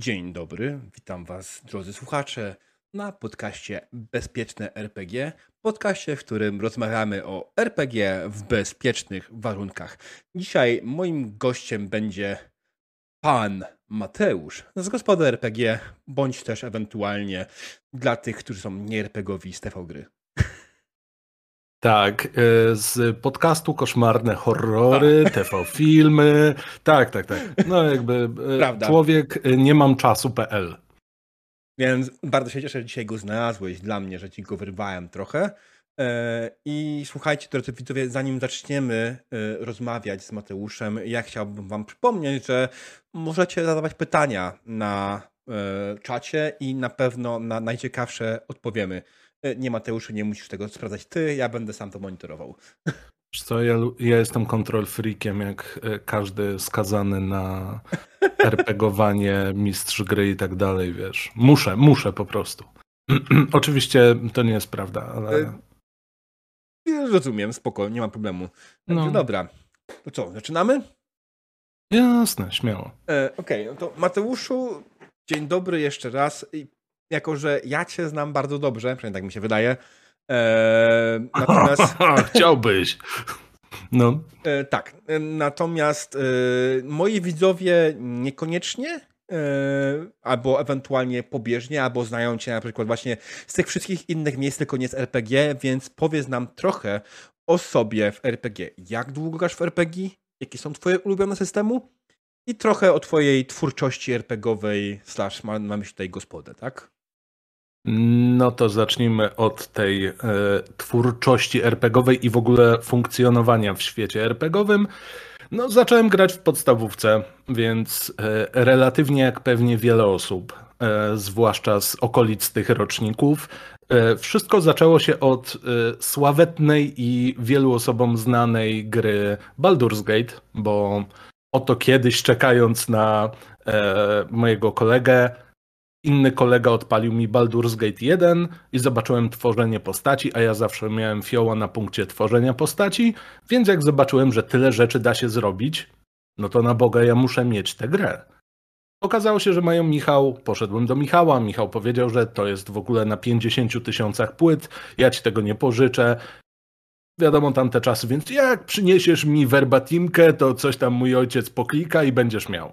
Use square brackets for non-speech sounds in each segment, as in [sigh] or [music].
Dzień dobry, witam Was, drodzy słuchacze, na podcaście Bezpieczne RPG. Podcaście, w którym rozmawiamy o RPG w bezpiecznych warunkach. Dzisiaj moim gościem będzie pan Mateusz z gospody RPG, bądź też ewentualnie dla tych, którzy są nie RPGowi z TV Gry. Tak, e, z podcastu Koszmarne Horrory, TV Filmy. Tak, tak, tak. No jakby e, Prawda. człowiek e, nie mam czasu.pl. Więc bardzo się cieszę, że dzisiaj go znalazłeś dla mnie, że ci go wyrwałem trochę. I słuchajcie, drodzy widzowie, zanim zaczniemy rozmawiać z Mateuszem, ja chciałbym wam przypomnieć, że możecie zadawać pytania na czacie i na pewno na najciekawsze odpowiemy. E, nie Mateuszu, nie musisz tego sprawdzać ty, ja będę sam to monitorował. Co, ja, ja jestem kontrol freakiem, jak e, każdy skazany na [laughs] RPGowanie, mistrz gry i tak dalej, wiesz. Muszę, muszę po prostu. [clears throat] Oczywiście to nie jest prawda, ale... E, rozumiem, spoko, nie ma problemu. Także no. dobra. To co, zaczynamy? Jasne, śmiało. E, Okej, okay, no to Mateuszu, dzień dobry jeszcze raz jako że ja cię znam bardzo dobrze, przynajmniej tak mi się wydaje. E, [laughs] natomiast... [laughs] Chciałbyś. No. E, tak. E, natomiast e, moi widzowie niekoniecznie e, albo ewentualnie pobieżnie, albo znają cię na przykład właśnie z tych wszystkich innych miejsc, tylko nie z RPG, więc powiedz nam trochę o sobie w RPG. Jak długo grasz w RPG? Jakie są twoje ulubione systemu? I trochę o twojej twórczości RPGowej slash mam na myśli tutaj gospodę, tak? No to zacznijmy od tej e, twórczości RPGowej i w ogóle funkcjonowania w świecie RPGowym. No, zacząłem grać w podstawówce, więc e, relatywnie jak pewnie wiele osób, e, zwłaszcza z okolic tych roczników, e, wszystko zaczęło się od e, sławetnej i wielu osobom znanej gry Baldur's Gate, bo oto kiedyś czekając na e, mojego kolegę, Inny kolega odpalił mi Baldur's Gate 1 i zobaczyłem tworzenie postaci, a ja zawsze miałem fioła na punkcie tworzenia postaci, więc jak zobaczyłem, że tyle rzeczy da się zrobić, no to na Boga ja muszę mieć tę grę. Okazało się, że mają Michał, poszedłem do Michała, Michał powiedział, że to jest w ogóle na 50 tysiącach płyt, ja ci tego nie pożyczę. Wiadomo tamte czasy, więc jak przyniesiesz mi verbatimkę, to coś tam mój ojciec poklika i będziesz miał.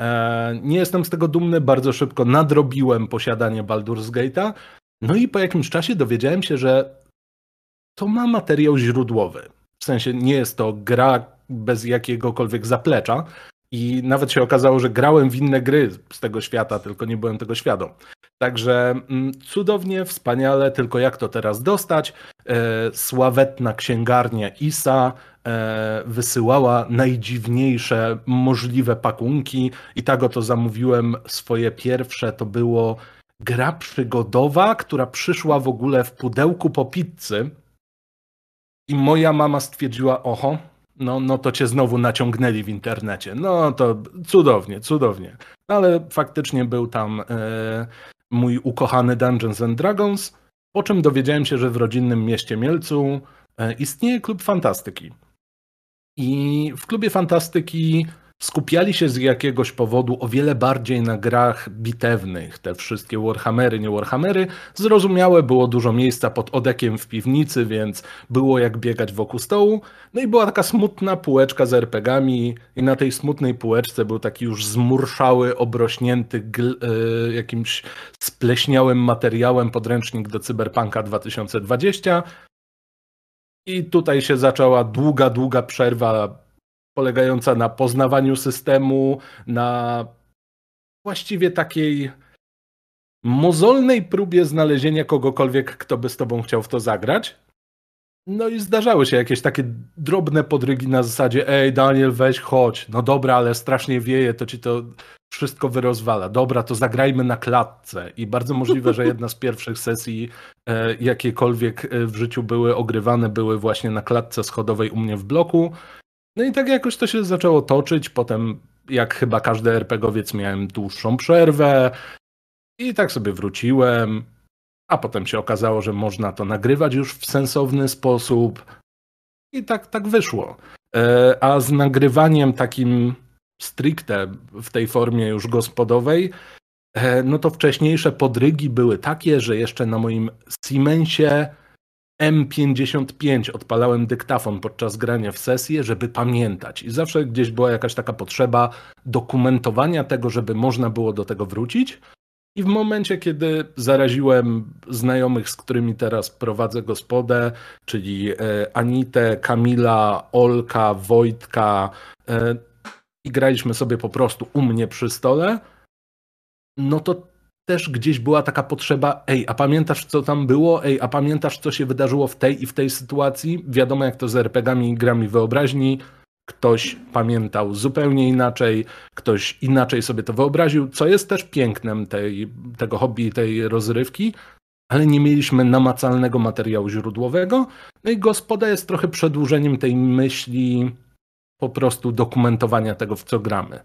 E, nie jestem z tego dumny, bardzo szybko nadrobiłem posiadanie Baldur's Gate'a. No i po jakimś czasie dowiedziałem się, że to ma materiał źródłowy. W sensie nie jest to gra bez jakiegokolwiek zaplecza. I nawet się okazało, że grałem w inne gry z tego świata, tylko nie byłem tego świadom. Także mm, cudownie, wspaniale, tylko jak to teraz dostać? E, sławetna księgarnia ISA wysyłała najdziwniejsze możliwe pakunki i tak oto zamówiłem swoje pierwsze, to było gra przygodowa, która przyszła w ogóle w pudełku po pizzy i moja mama stwierdziła, oho, no, no to cię znowu naciągnęli w internecie. No to cudownie, cudownie. Ale faktycznie był tam e, mój ukochany Dungeons and Dragons, po czym dowiedziałem się, że w rodzinnym mieście Mielcu e, istnieje klub fantastyki. I w klubie fantastyki skupiali się z jakiegoś powodu o wiele bardziej na grach bitewnych. Te wszystkie Warhammery, nie Warhammery. Zrozumiałe, było dużo miejsca pod odekiem w piwnicy, więc było jak biegać wokół stołu. No i była taka smutna półeczka z RPGami i na tej smutnej półeczce był taki już zmurszały, obrośnięty y, jakimś spleśniałym materiałem podręcznik do Cyberpunka 2020. I tutaj się zaczęła długa, długa przerwa polegająca na poznawaniu systemu, na właściwie takiej mozolnej próbie znalezienia kogokolwiek, kto by z tobą chciał w to zagrać. No i zdarzały się jakieś takie drobne podrygi na zasadzie ej Daniel weź chodź, no dobra, ale strasznie wieje, to ci to wszystko wyrozwala. Dobra, to zagrajmy na klatce. I bardzo możliwe, że jedna z pierwszych sesji, e, jakiekolwiek e, w życiu były ogrywane, były właśnie na klatce schodowej u mnie w bloku. No i tak jakoś to się zaczęło toczyć. Potem, jak chyba każdy RPGowiec, miałem dłuższą przerwę i tak sobie wróciłem. A potem się okazało, że można to nagrywać już w sensowny sposób. I tak, tak wyszło. E, a z nagrywaniem takim stricte w tej formie już gospodowej, e, no to wcześniejsze podrygi były takie, że jeszcze na moim Siemensie M55 odpalałem dyktafon podczas grania w sesję, żeby pamiętać. I zawsze gdzieś była jakaś taka potrzeba dokumentowania tego, żeby można było do tego wrócić. I w momencie, kiedy zaraziłem znajomych, z którymi teraz prowadzę gospodę, czyli e, Anitę, Kamila, Olka, Wojtka, e, i graliśmy sobie po prostu u mnie przy stole, no to też gdzieś była taka potrzeba, ej, a pamiętasz co tam było? Ej, a pamiętasz co się wydarzyło w tej i w tej sytuacji? Wiadomo jak to z RPGami i grami wyobraźni. Ktoś pamiętał zupełnie inaczej, ktoś inaczej sobie to wyobraził, co jest też pięknem tej, tego hobby, tej rozrywki, ale nie mieliśmy namacalnego materiału źródłowego. No i gospoda jest trochę przedłużeniem tej myśli po prostu dokumentowania tego, w co gramy.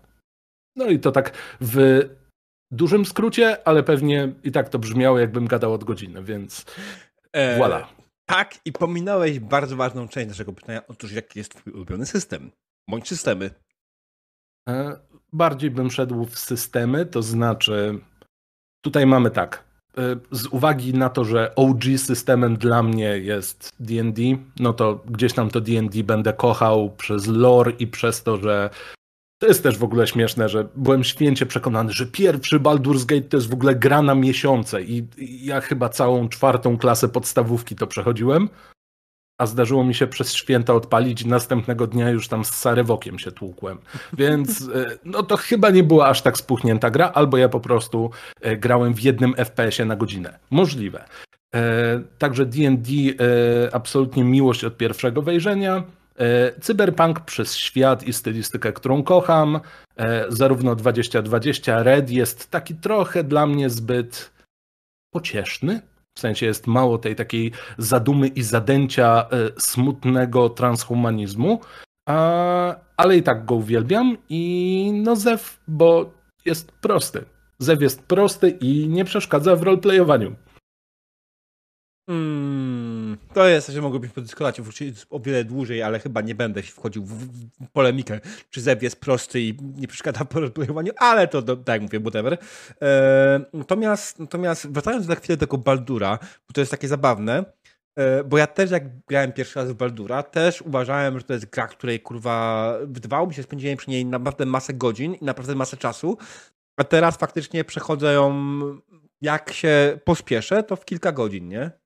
No i to tak w dużym skrócie, ale pewnie i tak to brzmiało, jakbym gadał od godziny, więc e, voilà. Tak, i pominąłeś bardzo ważną część naszego pytania. Otóż, jaki jest Twój ulubiony system? Bądź systemy. E, bardziej bym szedł w systemy, to znaczy, tutaj mamy tak. E, z uwagi na to, że OG systemem dla mnie jest DD, no to gdzieś tam to DD będę kochał przez lore i przez to, że to jest też w ogóle śmieszne, że byłem święcie przekonany, że pierwszy Baldur's Gate to jest w ogóle gra na miesiące i ja chyba całą czwartą klasę podstawówki to przechodziłem, a zdarzyło mi się przez święta odpalić następnego dnia już tam z Sarewokiem się tłukłem. Więc e, no to chyba nie była aż tak spuchnięta gra, albo ja po prostu e, grałem w jednym FPS-ie na godzinę. Możliwe. E, także D&D absolutnie miłość od pierwszego wejrzenia. E, cyberpunk przez świat i stylistykę, którą kocham. E, zarówno 2020 Red jest taki trochę dla mnie zbyt pocieszny. W sensie jest mało tej takiej zadumy i zadęcia e, smutnego transhumanizmu, ale i tak go uwielbiam. I no Zew, bo jest prosty. Zew jest prosty i nie przeszkadza w roleplayowaniu. Hmm, to jest, że mogłobyś podyskutować o wiele dłużej, ale chyba nie będę wchodził w, w polemikę, czy Zeb jest prosty i nie przeszkadza po rozplejowaniu, ale to, to, tak jak mówię, whatever. E, natomiast, natomiast wracając na chwilę do tego Baldura, bo to jest takie zabawne, e, bo ja też jak grałem pierwszy raz w Baldura, też uważałem, że to jest gra, której kurwa wydawało mi się, spędziłem przy niej naprawdę masę godzin i naprawdę masę czasu, a teraz faktycznie przechodzę ją, jak się pospieszę, to w kilka godzin, nie?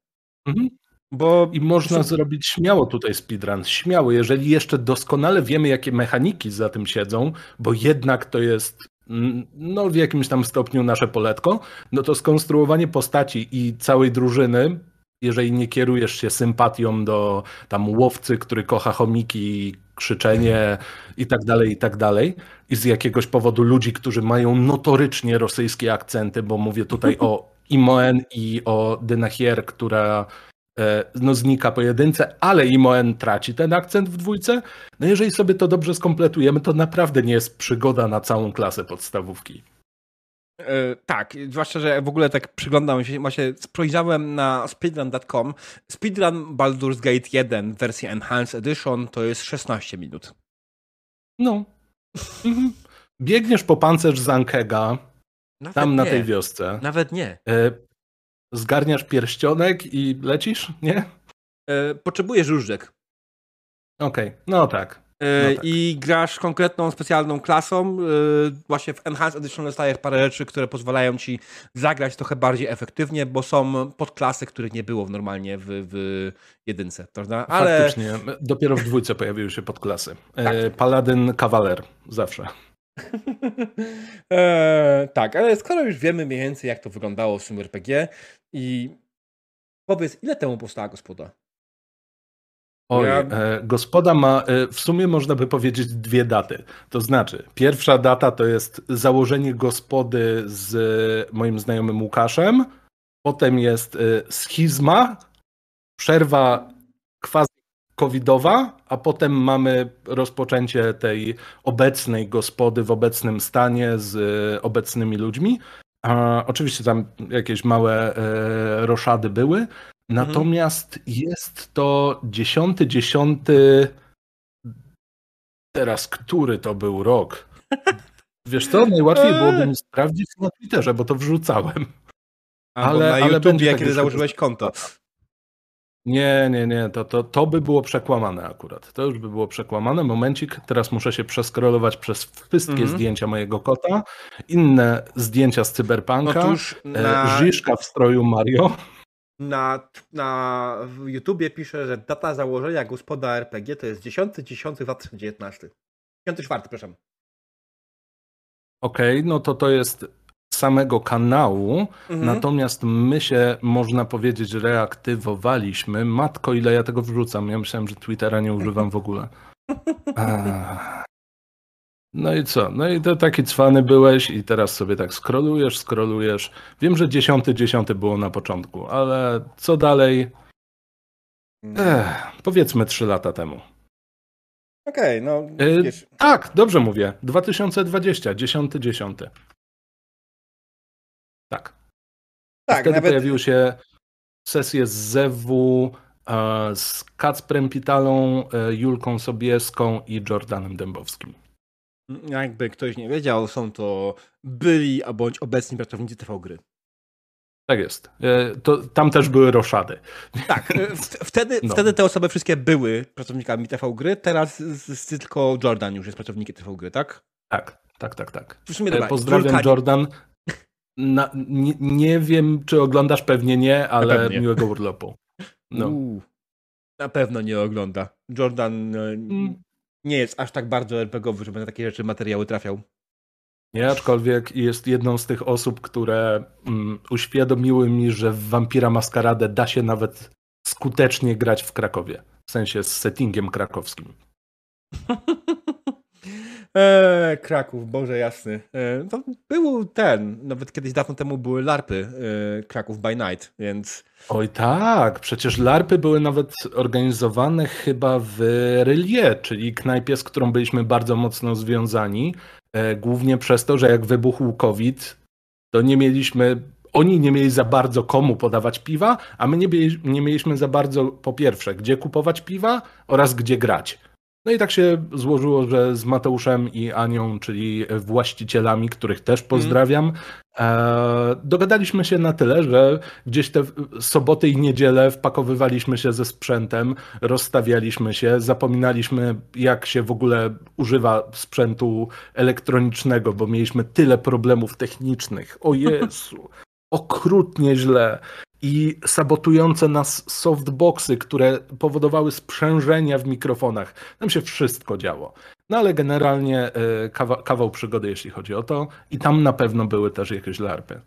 Mhm. Bo I można zrobić śmiało tutaj speedrun, śmiało, jeżeli jeszcze doskonale wiemy, jakie mechaniki za tym siedzą, bo jednak to jest no, w jakimś tam stopniu nasze poletko, no to skonstruowanie postaci i całej drużyny, jeżeli nie kierujesz się sympatią do tam łowcy, który kocha chomiki, krzyczenie i tak dalej, i tak dalej, i z jakiegoś powodu ludzi, którzy mają notorycznie rosyjskie akcenty, bo mówię tutaj [laughs] o Imoen i o Dynachier, która e, no, znika po jedynce, ale Imoen traci ten akcent w dwójce. No jeżeli sobie to dobrze skompletujemy, to naprawdę nie jest przygoda na całą klasę podstawówki. Yy, tak, zwłaszcza, że w ogóle tak przyglądam się, właśnie spojrzałem na speedrun.com. Speedrun Baldur's Gate 1 wersja Enhanced Edition to jest 16 minut. No. Mhm. Biegniesz po pancerz z Ankega, nawet tam nie. na tej wiosce. Nawet nie. E, zgarniasz pierścionek i lecisz, nie? E, potrzebujesz różdżek. Okej, okay. no tak. E, no tak. I grasz konkretną, specjalną klasą. Właśnie w Enhanced Edition dostajesz parę rzeczy, które pozwalają ci zagrać trochę bardziej efektywnie, bo są podklasy, których nie było normalnie w, w jedynce, prawda? Ale... Faktycznie, dopiero w dwójce pojawiły się podklasy. Tak. Paladyn, kawaler, zawsze. E, tak, ale skoro już wiemy mniej więcej, jak to wyglądało w sumie RPG i powiedz, ile temu powstała gospoda? Oj, ja... e, gospoda ma e, w sumie można by powiedzieć dwie daty. To znaczy, pierwsza data to jest założenie gospody z moim znajomym Łukaszem, potem jest e, schizma, przerwa quasi covidowa, a potem mamy rozpoczęcie tej obecnej gospody w obecnym stanie z e, obecnymi ludźmi. A oczywiście tam jakieś małe e, roszady były, mhm. natomiast mhm. jest to dziesiąty, dziesiąty. Teraz który to był rok? [laughs] Wiesz co, najłatwiej byłoby mi sprawdzić na Twitterze, bo to wrzucałem. Ale, ale na YouTubie, kiedy założyłeś konto. Nie, nie, nie, to, to, to by było przekłamane akurat. To już by było przekłamane. Momencik, teraz muszę się przeskrolować przez wszystkie mm -hmm. zdjęcia mojego kota, inne zdjęcia z Cyberpunka, no na... Żiszka w stroju Mario. Na, na YouTubie pisze, że data założenia gospoda RPG to jest 10 10 2019. 10 czwarty, przepraszam. Okej, okay, no to to jest samego kanału, mhm. natomiast my się, można powiedzieć, reaktywowaliśmy. Matko, ile ja tego wrzucam. Ja myślałem, że Twittera nie używam w ogóle. [laughs] No i co? No i to taki cwany byłeś i teraz sobie tak skrolujesz, skrolujesz. Wiem, że dziesiąty, dziesiąty było na początku, ale co dalej? Ech, powiedzmy trzy lata temu. Okej, okay, no. Yy, tak, dobrze mówię. 2020, 10, 10. Tak. Tak, wtedy nawet... pojawiły się sesje z Zewu, e, z Kacprem Pitalą, e, Julką Sobieską i Jordanem Dębowskim. Jakby ktoś nie wiedział, są to byli a bądź obecni pracownicy TV Gry. Tak jest. E, to, tam też były roszady. Tak, wtedy, no. wtedy te osoby wszystkie były pracownikami TV Gry, teraz tylko Jordan już jest pracownikiem TV Gry, tak? Tak, tak, tak, tak. W sumie, dobra, Pozdrawiam Jordan. Na, nie, nie, wiem, czy oglądasz, pewnie nie, ale pewnie. miłego urlopu. No. na pewno nie ogląda. Jordan mm. nie jest aż tak bardzo RPGowy, żeby na takie rzeczy materiały trafiał. Nie, aczkolwiek jest jedną z tych osób, które mm, uświadomiły mi, że w Vampira Maskaradę da się nawet skutecznie grać w Krakowie. W sensie z settingiem krakowskim. [laughs] Eee, Kraków, Boże jasny. Eee, to był ten, nawet kiedyś dawno temu były LARPy eee, Kraków by Night, więc... Oj tak, przecież LARPy były nawet organizowane chyba w Rylie, czyli knajpie, z którą byliśmy bardzo mocno związani, e, głównie przez to, że jak wybuchł COVID, to nie mieliśmy oni nie mieli za bardzo komu podawać piwa, a my nie, nie mieliśmy za bardzo, po pierwsze, gdzie kupować piwa oraz gdzie grać. No i tak się złożyło, że z Mateuszem i Anią, czyli właścicielami, których też mhm. pozdrawiam, mm. dogadaliśmy się na tyle, że gdzieś te soboty i niedziele wpakowywaliśmy się ze sprzętem, rozstawialiśmy się, zapominaliśmy jak się w ogóle używa sprzętu elektronicznego, bo mieliśmy tyle problemów technicznych. O [laughs] Jezu, okrutnie źle i sabotujące nas softboxy, które powodowały sprzężenia w mikrofonach. Tam się wszystko działo. No ale generalnie e, kawał, kawał przygody, jeśli chodzi o to. I tam na pewno były też jakieś larpy.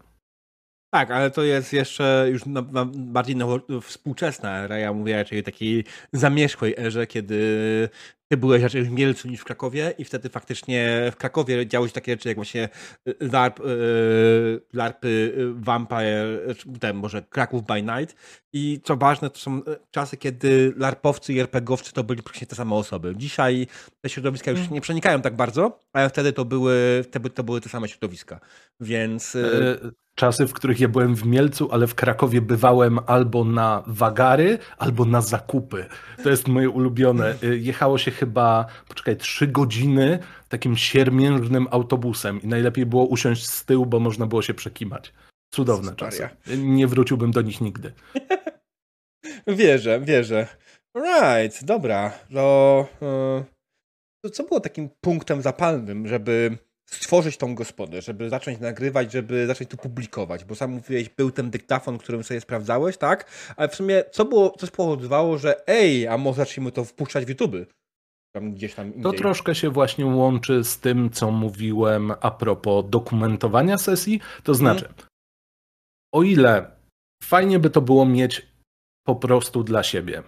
Tak, ale to jest jeszcze już na, na bardziej nowo, współczesna era, ja mówię raczej takiej zamierzchłej erze, kiedy ty byłeś raczej w Mielcu niż w Krakowie i wtedy faktycznie w Krakowie działy się takie rzeczy jak właśnie y, LARP, yy, LARPy, y, Vampire, ten może Kraków by Night i co ważne, to są czasy, kiedy LARPowcy i RPGowcy to byli praktycznie te same osoby. Dzisiaj te środowiska już mm. nie przenikają tak bardzo, ale wtedy to były, to były te same środowiska, więc... Czasy, w których ja byłem w Mielcu, ale w Krakowie bywałem albo na wagary, albo na zakupy. To jest moje ulubione. Y, jechało się chyba, poczekaj, trzy godziny takim siermiężnym autobusem i najlepiej było usiąść z tyłu, bo można było się przekimać. Cudowne czasy. Nie wróciłbym do nich nigdy. [laughs] wierzę, wierzę. Right, dobra. To, y, to co było takim punktem zapalnym, żeby stworzyć tą gospodę, żeby zacząć nagrywać, żeby zacząć to publikować, bo sam mówiłeś, był ten dyktafon, którym sobie sprawdzałeś, tak? Ale w sumie co było, co spowodowało, że ej, a może zacznijmy to wpuszczać w YouTube? Tam gdzieś tam indziej. To troszkę się właśnie łączy z tym, co mówiłem a propos dokumentowania sesji, to znaczy, hmm. o ile fajnie by to było mieć po prostu dla siebie,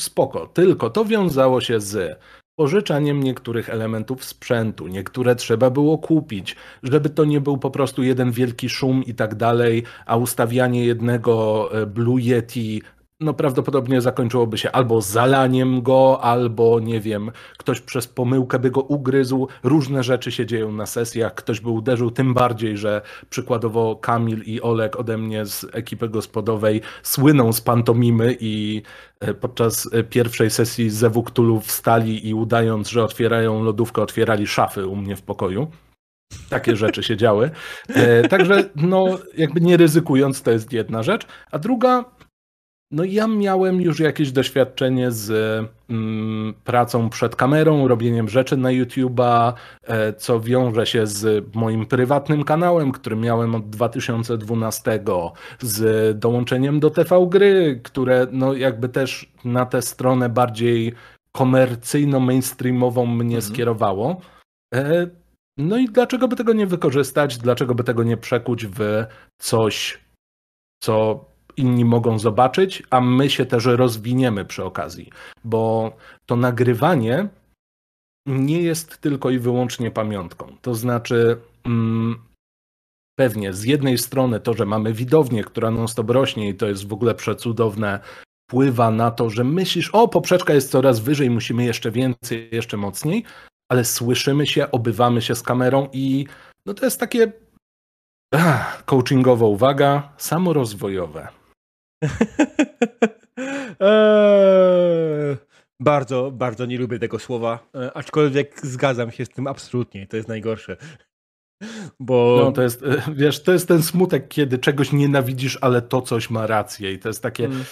spoko, tylko to wiązało się z pożyczaniem niektórych elementów sprzętu, niektóre trzeba było kupić, żeby to nie był po prostu jeden wielki szum i tak dalej, a ustawianie jednego e, Blue Yeti no prawdopodobnie zakończyłoby się albo zalaniem go, albo nie wiem, ktoś przez pomyłkę by go ugryzł. Różne rzeczy się dzieją na sesjach, ktoś by uderzył, tym bardziej, że przykładowo Kamil i Olek ode mnie z ekipy gospodowej słyną z pantomimy i e, podczas e, pierwszej sesji Zewu Cthulhu wstali i udając, że otwierają lodówkę, otwierali szafy u mnie w pokoju. takie rzeczy się działy. E, także no jakby nie ryzykując to jest jedna rzecz, a druga no ja miałem już jakieś doświadczenie z mm, pracą przed kamerą, robieniem rzeczy na YouTube'a, e, co wiąże się z moim prywatnym kanałem, który miałem od 2012, z dołączeniem do TV Gry, które no jakby też na tę stronę bardziej komercyjno-mainstreamową mnie mhm. skierowało. E, no i dlaczego by tego nie wykorzystać? Dlaczego by tego nie przekuć w coś, co inni mogą zobaczyć, a my się też rozwiniemy przy okazji, bo to nagrywanie nie jest tylko i wyłącznie pamiątką. To znaczy, mm, pewnie z jednej strony to, że mamy widownię, która non-stop rośnie i to jest w ogóle przecudowne, wpływa na to, że myślisz, o, poprzeczka jest coraz wyżej, musimy jeszcze więcej, jeszcze mocniej, ale słyszymy się, obywamy się z kamerą i no to jest takie ach, coachingowa uwaga, samorozwojowe. Eee, [laughs] bardzo, bardzo nie lubię tego słowa, e, aczkolwiek zgadzam się z tym absolutnie. To jest najgorsze. Bo... No to jest, e, wiesz, to jest ten smutek, kiedy czegoś nienawidzisz, ale to coś ma rację i to jest takie, mm.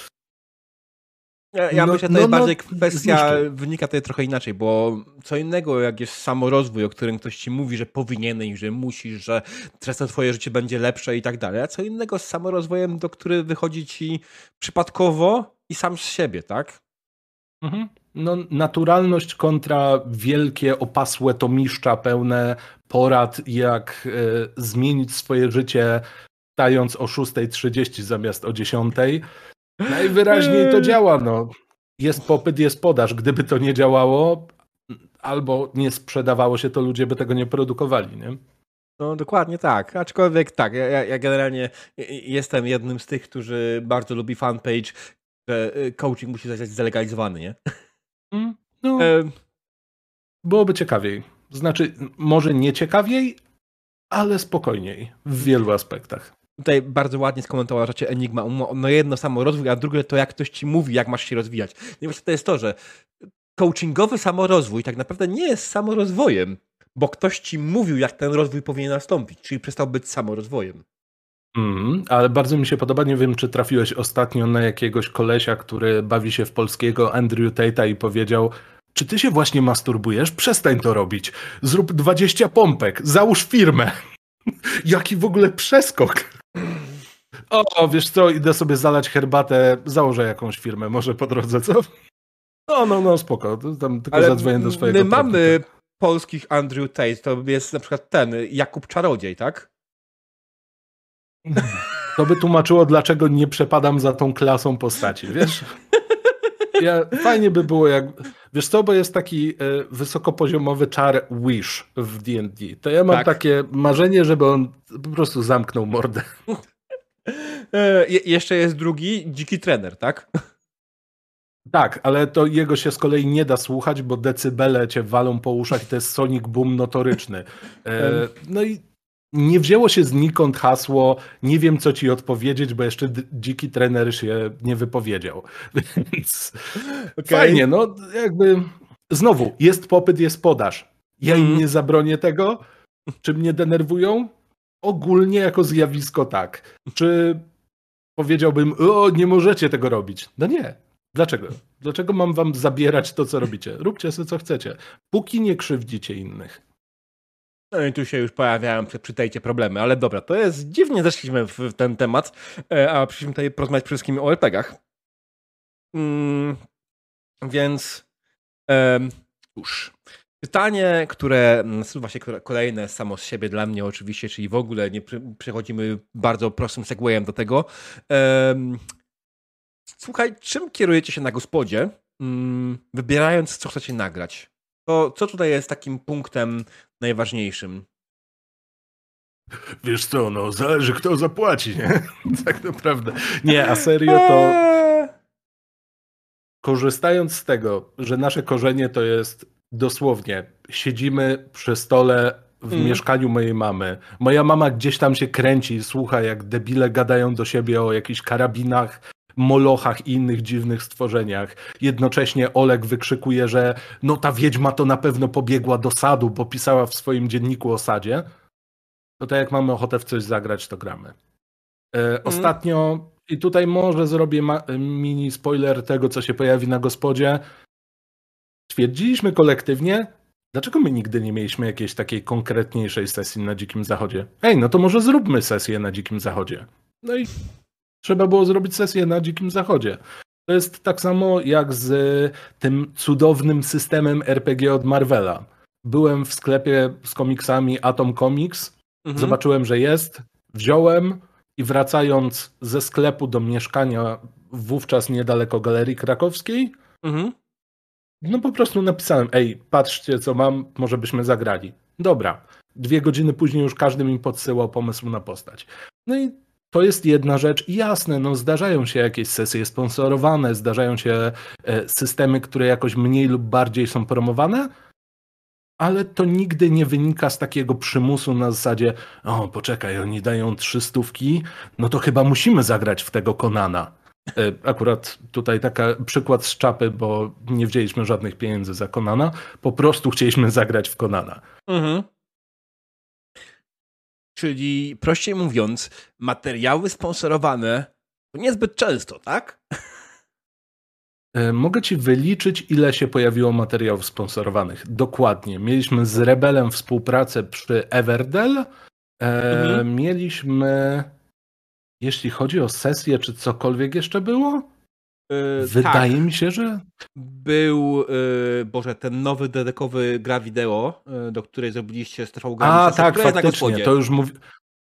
Ja, ja no, myślę, że to no, jest no, bardziej kwestia, wynika tutaj trochę inaczej, bo co innego jak jest samorozwój, o którym ktoś ci mówi, że powinieneś, że musisz, że przez to twoje życie będzie lepsze i tak dalej, a co innego z samorozwojem, do który wychodzi ci przypadkowo i sam z siebie, tak? Mhm. No, naturalność kontra wielkie, opasłe tomiszcza pełne porad, jak y, zmienić swoje życie stając o 6.30 zamiast o 10.00 Najwyraźniej to działa, no. Jest popyt, jest podaż. Gdyby to nie działało, albo nie sprzedawało się, to ludzie by tego nie produkowali, nie? No dokładnie tak, aczkolwiek tak, ja, ja generalnie jestem jednym z tych, którzy bardzo lubi fanpage, że y, coaching musi zostać zlegalizowany, nie? Mm, no, byłoby ciekawiej. Znaczy, może nie ciekawiej, ale spokojniej w wielu aspektach. Tutaj bardzo ładnie skomentowała rzeczy Enigma. No jedno samo rozwój, a drugie to jak ktoś ci mówi, jak masz się rozwijać. No właśnie to jest to, że coachingowy samorozwój tak naprawdę nie jest samorozwojem, bo ktoś ci mówił, jak ten rozwój powinien nastąpić, czyli przestał być samorozwojem. Mm, ale bardzo mi się podoba, nie wiem czy trafiłeś ostatnio na jakiegoś kolesia, który bawi się w polskiego Andrew Tate'a i powiedział czy ty się właśnie masturbujesz? Przestań to robić. Zrób 20 pompek, załóż firmę. [laughs] Jaki w ogóle przeskok. O, wiesz co, idę sobie zalać herbatę, założę jakąś firmę, może po drodze, co? No, no, no, spoko, tam tylko Ale zadzwonię do swojego My mamy polskich Andrew Tate, to jest na przykład ten, Jakub Czarodziej, tak? To by tłumaczyło, dlaczego nie przepadam za tą klasą postaci, wiesz? [laughs] Ja, fajnie by było, jak. Wiesz co, bo jest taki y, wysokopoziomowy czar Wish w DD. To ja mam tak. takie marzenie, żeby on po prostu zamknął mordę. E, jeszcze jest drugi, dziki trener, tak? Tak, ale to jego się z kolei nie da słuchać, bo decybele cię walą po uszach i to jest sonic boom notoryczny. E, no i nie wzięło się znikąd hasło, nie wiem co ci odpowiedzieć, bo jeszcze dziki trener się nie wypowiedział. [laughs] Więc okay. fajnie, no jakby znowu, jest popyt, jest podaż. Ja im mm. nie zabronię tego. Czy mnie denerwują? Ogólnie jako zjawisko tak. Czy powiedziałbym, o, nie możecie tego robić? No nie. Dlaczego? Dlaczego mam wam zabierać to, co robicie? Róbcie sobie, co chcecie. Póki nie krzywdzicie innych. No i tu się już pojawiają tejcie problemy, ale dobra, to jest dziwnie zeszliśmy w, ten temat, e, a przyszliśmy tutaj porozmawiać przede wszystkim o RPGach. Mm, więc e, już. Pytanie, które nasuwa się kolejne samo z siebie dla mnie oczywiście, czyli w ogóle nie przechodzimy bardzo prostym segwayem do tego. Słuchaj, czym kierujecie się na gospodzie, mm, wybierając co chcecie nagrać? To co tutaj jest takim punktem najważniejszym? Wiesz co, no zależy kto zapłaci, nie? [laughs] tak naprawdę. Nie, a serio to eee. korzystając z tego, że nasze korzenie to jest dosłownie siedzimy przy stole w mm. mieszkaniu mojej mamy. Moja mama gdzieś tam się kręci, słucha jak debile gadają do siebie o jakichś karabinach, molochach i innych dziwnych stworzeniach. Jednocześnie Oleg wykrzykuje, że no ta wiedźma to na pewno pobiegła do sadu, bo pisała w swoim dzienniku o sadzie. to tak jak mamy ochotę w coś zagrać, to gramy. E, mhm. Ostatnio, i tutaj może zrobię mini spoiler tego, co się pojawi na gospodzie. Stwierdziliśmy kolektywnie, dlaczego my nigdy nie mieliśmy jakiejś takiej konkretniejszej sesji na Dzikim Zachodzie? Ej, no to może zróbmy sesję na Dzikim Zachodzie. No i trzeba było zrobić sesję na Dzikim Zachodzie. To jest tak samo jak z tym cudownym systemem RPG od Marvela. Byłem w sklepie z komiksami Atom Comics, mhm. zobaczyłem, że jest, wziąłem i wracając ze sklepu do mieszkania wówczas niedaleko Galerii Krakowskiej, mhm. no po prostu napisałem, ej, patrzcie co mam, może byśmy zagrali. Dobra. Dwie godziny później już każdy mi podsyłał pomysł na postać. No i to jest jedna rzecz. Jasne, no zdarzają się jakieś sesje sponsorowane, zdarzają się e, systemy, które jakoś mniej lub bardziej są promowane, ale to nigdy nie wynika z takiego przymusu na zasadzie o, poczekaj, oni dają trzy stówki, no to chyba musimy zagrać w tego Konana. E, akurat tutaj taki przykład z czapy, bo nie wzięliśmy żadnych pieniędzy za Konana, po prostu chcieliśmy zagrać w Konana. Mhm. Czyli prościej mówiąc, materiały sponsorowane to niezbyt często, tak? E, mogę ci wyliczyć, ile się pojawiło materiałów sponsorowanych. Dokładnie. Mieliśmy z Rebelem współpracę przy Everdell. E, mhm. Mieliśmy, jeśli chodzi o sesję, czy cokolwiek jeszcze było? Yy, Wydaje tak. mi się, że. Był, yy, Boże, ten nowy dedekowy gra wideo, yy, do której zrobiliście strefą granicy. A, tak, faktycznie. To już, mów...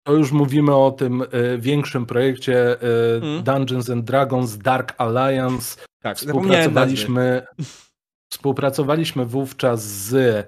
to już mówimy o tym większym projekcie hmm. Dungeons and Dragons Dark Alliance. Tak, współpracowaliśmy, [laughs] współpracowaliśmy wówczas z.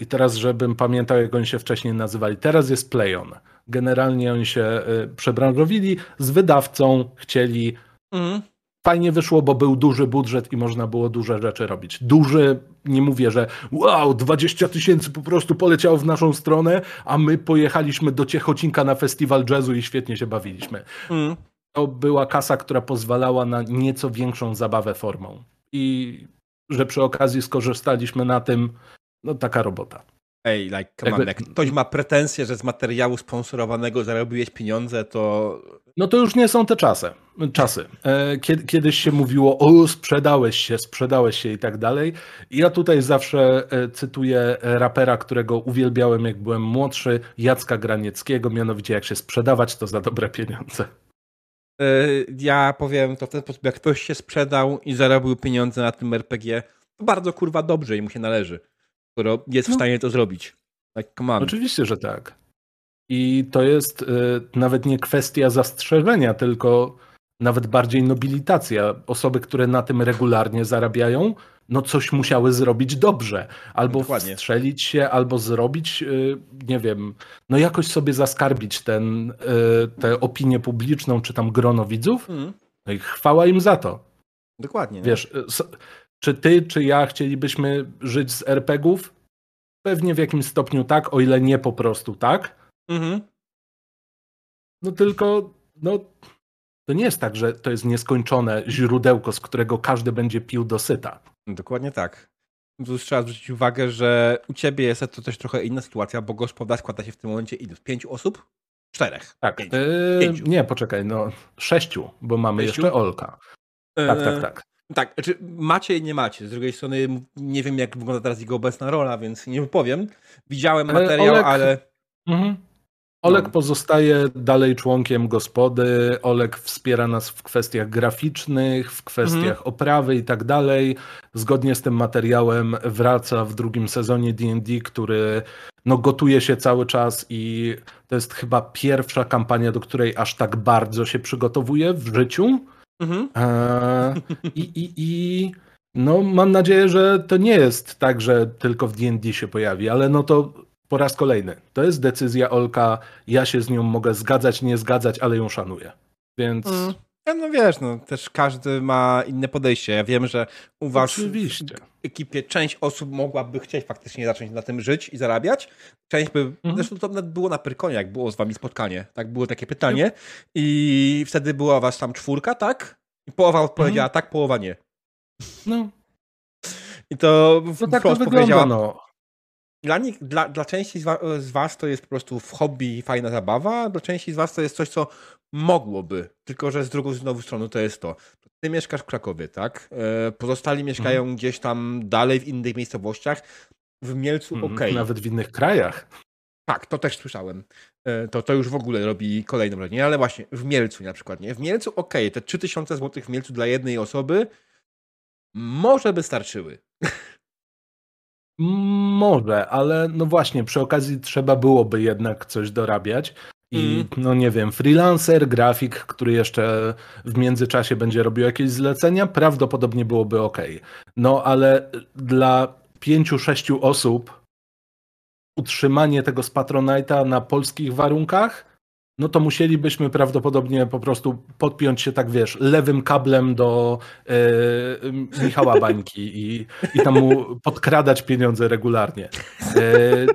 I teraz, żebym pamiętał, jak oni się wcześniej nazywali. Teraz jest Playon. Generalnie oni się przebranżowili z wydawcą, chcieli. Mm fajnie wyszło, bo był duży budżet i można było duże rzeczy robić. Duży, nie mówię, że wow, 20 tysięcy po prostu poleciało w naszą stronę, a my pojechaliśmy do Ciechocinka na festiwal jazzu i świetnie się bawiliśmy. Mm. To była kasa, która pozwalała na nieco większą zabawę formą. I że przy okazji skorzystaliśmy na tym, no taka robota. Ej, like, come on, jak ktoś ma pretensje, że z materiału sponsorowanego zarobiłeś pieniądze, to... No to już nie są te czasy. czasy. E, kiedyś się mówiło, o sprzedałeś się, sprzedałeś się i tak dalej. Ja tutaj zawsze e, cytuję rapera, którego uwielbiałem jak byłem młodszy, Jacka Granieckiego, mianowicie jak się sprzedawać, to za dobre pieniądze. E, ja powiem to w ten sposób, jak ktoś się sprzedał i zarobił pieniądze na tym RPG, to bardzo kurwa dobrze i mu się należy skoro jest w no. stanie to zrobić. Come on. Oczywiście, że tak. I to jest y, nawet nie kwestia zastrzeżenia, tylko nawet bardziej nobilitacja. Osoby, które na tym regularnie zarabiają, no coś musiały zrobić dobrze. Albo Dokładnie. wstrzelić się, albo zrobić, y, nie wiem, no jakoś sobie zaskarbić ten, y, tę opinię publiczną, czy tam grono widzów. Mm. No i chwała im za to. Dokładnie. Wiesz, czy ty, czy ja chcielibyśmy żyć z RPGów? Pewnie w jakimś stopniu tak, o ile nie po prostu tak. Mhm. No tylko, no, to nie jest tak, że to jest nieskończone źródełko, z którego każdy będzie pił do syta. Dokładnie tak. Tu trzeba zwrócić uwagę, że u ciebie jest to też trochę inna sytuacja, bo gospodarz składa się w tym momencie ilu? Pięciu osób? Czterech. Tak. Pięciu. Yy, nie, poczekaj, no sześciu, bo mamy Sześciu? jeszcze Olka. Tak, tak, e, tak. Tak, znaczy macie i nie macie. Z drugiej strony nie wiem, jak wygląda teraz jego obecna rola, więc nie powiem. Widziałem materiał, Olek... ale. Mhm. Olek no. pozostaje dalej członkiem gospody. Olek wspiera nas w kwestiach graficznych, w kwestiach mhm. oprawy i tak dalej. Zgodnie z tym materiałem wraca w drugim sezonie DD, który no, gotuje się cały czas i to jest chyba pierwsza kampania, do której aż tak bardzo się przygotowuje w życiu. Mhm. E, i, i, I no, mam nadzieję, że to nie jest tak, że tylko w D&D się pojawi, ale no to po raz kolejny. To jest decyzja Olka, ja się z nią mogę zgadzać, nie zgadzać, ale ją szanuję. Więc... Mm. No wiesz, no też każdy ma inne podejście. Ja wiem, że u was Oczywiście. Ekipie część osób mogłaby chcieć faktycznie zacząć na tym żyć i zarabiać. Część by, mhm. zresztą to nawet było na Pyrkonie, jak było z wami spotkanie. Tak, było takie pytanie i wtedy była was tam czwórka, tak? I połowa odpowiedziała mhm. tak, połowa nie. No. I to no tak to wygląda, no. dla, nich, dla, dla części z, wa, z was to jest po prostu w hobby fajna zabawa, dla części z was to jest coś, co mogłoby, tylko że z drugą znowu stroną to jest to. Ty mieszkasz w Krakowie, tak? E, pozostali mieszkają mhm. gdzieś tam dalej w innych miejscowościach. W Mielcu mhm, ok. Nawet w innych krajach. Tak, to też słyszałem. E, to, to już w ogóle robi kolejną wrażenie, ale właśnie w Mielcu na przykład, nie? W Mielcu ok, te 3000 zł w Mielcu dla jednej osoby może by starczyły. Może, ale no właśnie, przy okazji trzeba byłoby jednak coś dorabiać. I mm. no nie wiem, freelancer, grafik, który jeszcze w międzyczasie będzie robił jakieś zlecenia, prawdopodobnie byłoby ok. No ale dla pięciu, sześciu osób utrzymanie tego z Patronite'a na polskich warunkach, no to musielibyśmy prawdopodobnie po prostu podpiąć się, tak wiesz, lewym kablem do e, Michała Bańki i, i tam mu podkradać pieniądze regularnie. E,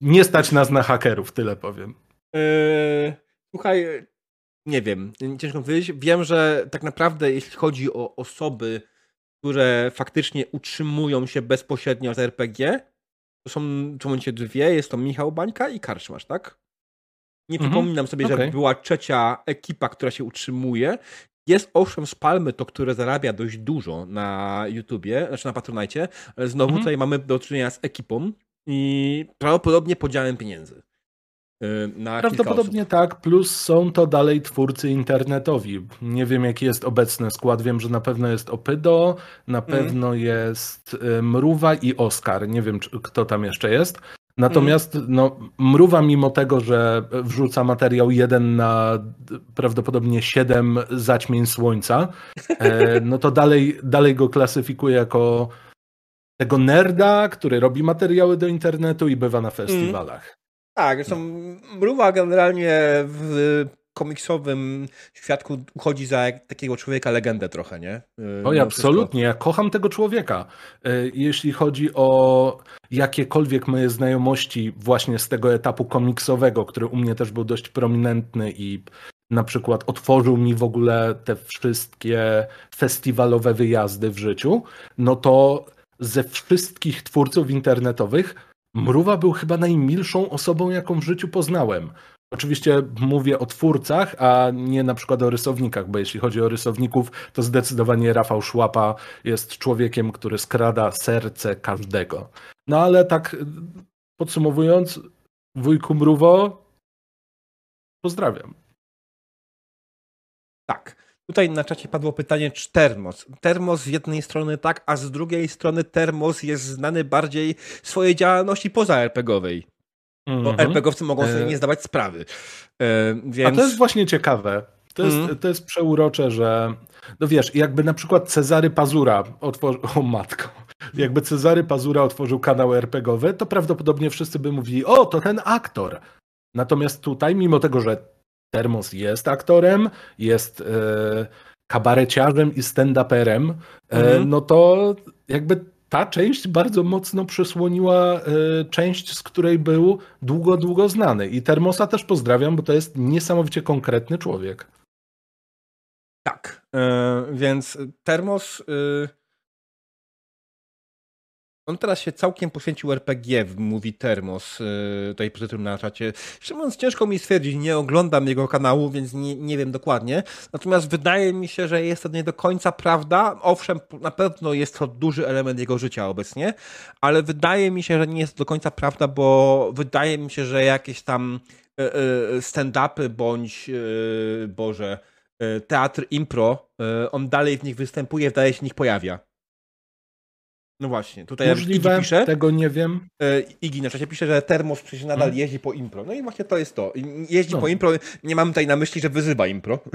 nie stać nas na hakerów, tyle powiem. Eee, słuchaj, nie wiem, ciężko powiedzieć. Wiem, że tak naprawdę jeśli chodzi o osoby, które faktycznie utrzymują się bezpośrednio z RPG, to są w momencie dwie, jest to Michał Bańka i Karczmasz, tak? Nie mhm. przypominam sobie, okay. że była trzecia ekipa, która się utrzymuje. Jest owszem z Palmy to, które zarabia dość dużo na YouTubie, znaczy na Patronite, ale znowu mhm. tutaj mamy do czynienia z ekipą i prawdopodobnie podziałem pieniędzy. Y, na Prawdopodobnie tak, plus są to dalej twórcy internetowi. Nie wiem, jaki jest obecny skład. Wiem, że na pewno jest Opydo, na mm. pewno jest y, Mruwa i Oskar. Nie wiem, kto tam jeszcze jest. Natomiast mm. no, Mruwa, mimo tego, że wrzuca materiał jeden na prawdopodobnie siedem zaćmień słońca, e, [laughs] no to dalej, dalej go klasyfikuje jako tego nerda, który robi materiały do internetu i bywa na festiwalach. Tak, zresztą Mruwa generalnie w komiksowym świadku uchodzi za takiego człowieka legendę trochę, nie? Y, Oj, absolutnie. Ja kocham tego człowieka. Y, jeśli chodzi o jakiekolwiek moje znajomości właśnie z tego etapu komiksowego, który u mnie też był dość prominentny i na przykład otworzył mi w ogóle te wszystkie festiwalowe wyjazdy w życiu, no to ze wszystkich twórców internetowych Mruwa był chyba najmilszą osobą, jaką w życiu poznałem. Oczywiście mówię o twórcach, a nie na przykład o rysownikach, bo jeśli chodzi o rysowników, to zdecydowanie Rafał Szłapa jest człowiekiem, który skrada serce każdego. No ale tak podsumowując, wujku Mruwo, pozdrawiam. Tak. Tutaj na czacie padło pytanie, czy termos. Termos z jednej strony tak, a z drugiej strony termos jest znany bardziej swojej działalności poza RPGowej. Mm -hmm. Bo mhm. RPGowcy mogą sobie e. nie zdawać sprawy. E, więc... A to jest właśnie ciekawe. To jest, mm. to jest przeurocze, że no wiesz, jakby na przykład Cezary Pazura otworzył, [laughs] o matko, jakby Cezary Pazura otworzył kanał RPGowy, to prawdopodobnie wszyscy by mówili, o, to ten aktor. Natomiast tutaj, mimo tego, że Termos jest aktorem, jest e, kabareciarzem i stand-uperem, e, mhm. no to jakby ta część bardzo mocno przysłoniła e, część, z której był długo, długo znany. I Termosa też pozdrawiam, bo to jest niesamowicie konkretny człowiek. Tak, e, więc Termos... Y, on teraz się całkiem poświęcił RPG, mówi Termos, yy, tutaj przy tym na czacie. Mówiąc, ciężko mi stwierdzić, nie oglądam jego kanału, więc nie, nie wiem dokładnie. Natomiast wydaje mi się, że jest to nie do końca prawda. Owszem, na pewno jest to duży element jego życia obecnie, ale wydaje mi się, że nie jest do końca prawda, bo wydaje mi się, że jakieś tam yy, stand-upy bądź, yy, Boże, teatr impro, on dalej w nich występuje, dalej się w nich pojawia. No właśnie, tutaj Możliwe, Igi pisze, tego nie wiem. E, Igi na czasie pisze, że Termos przecież nadal hmm. jeździ po impro. No i właśnie to jest to. Jeździ no. po impro, nie mam tutaj na myśli, że wyzywa impro. [laughs]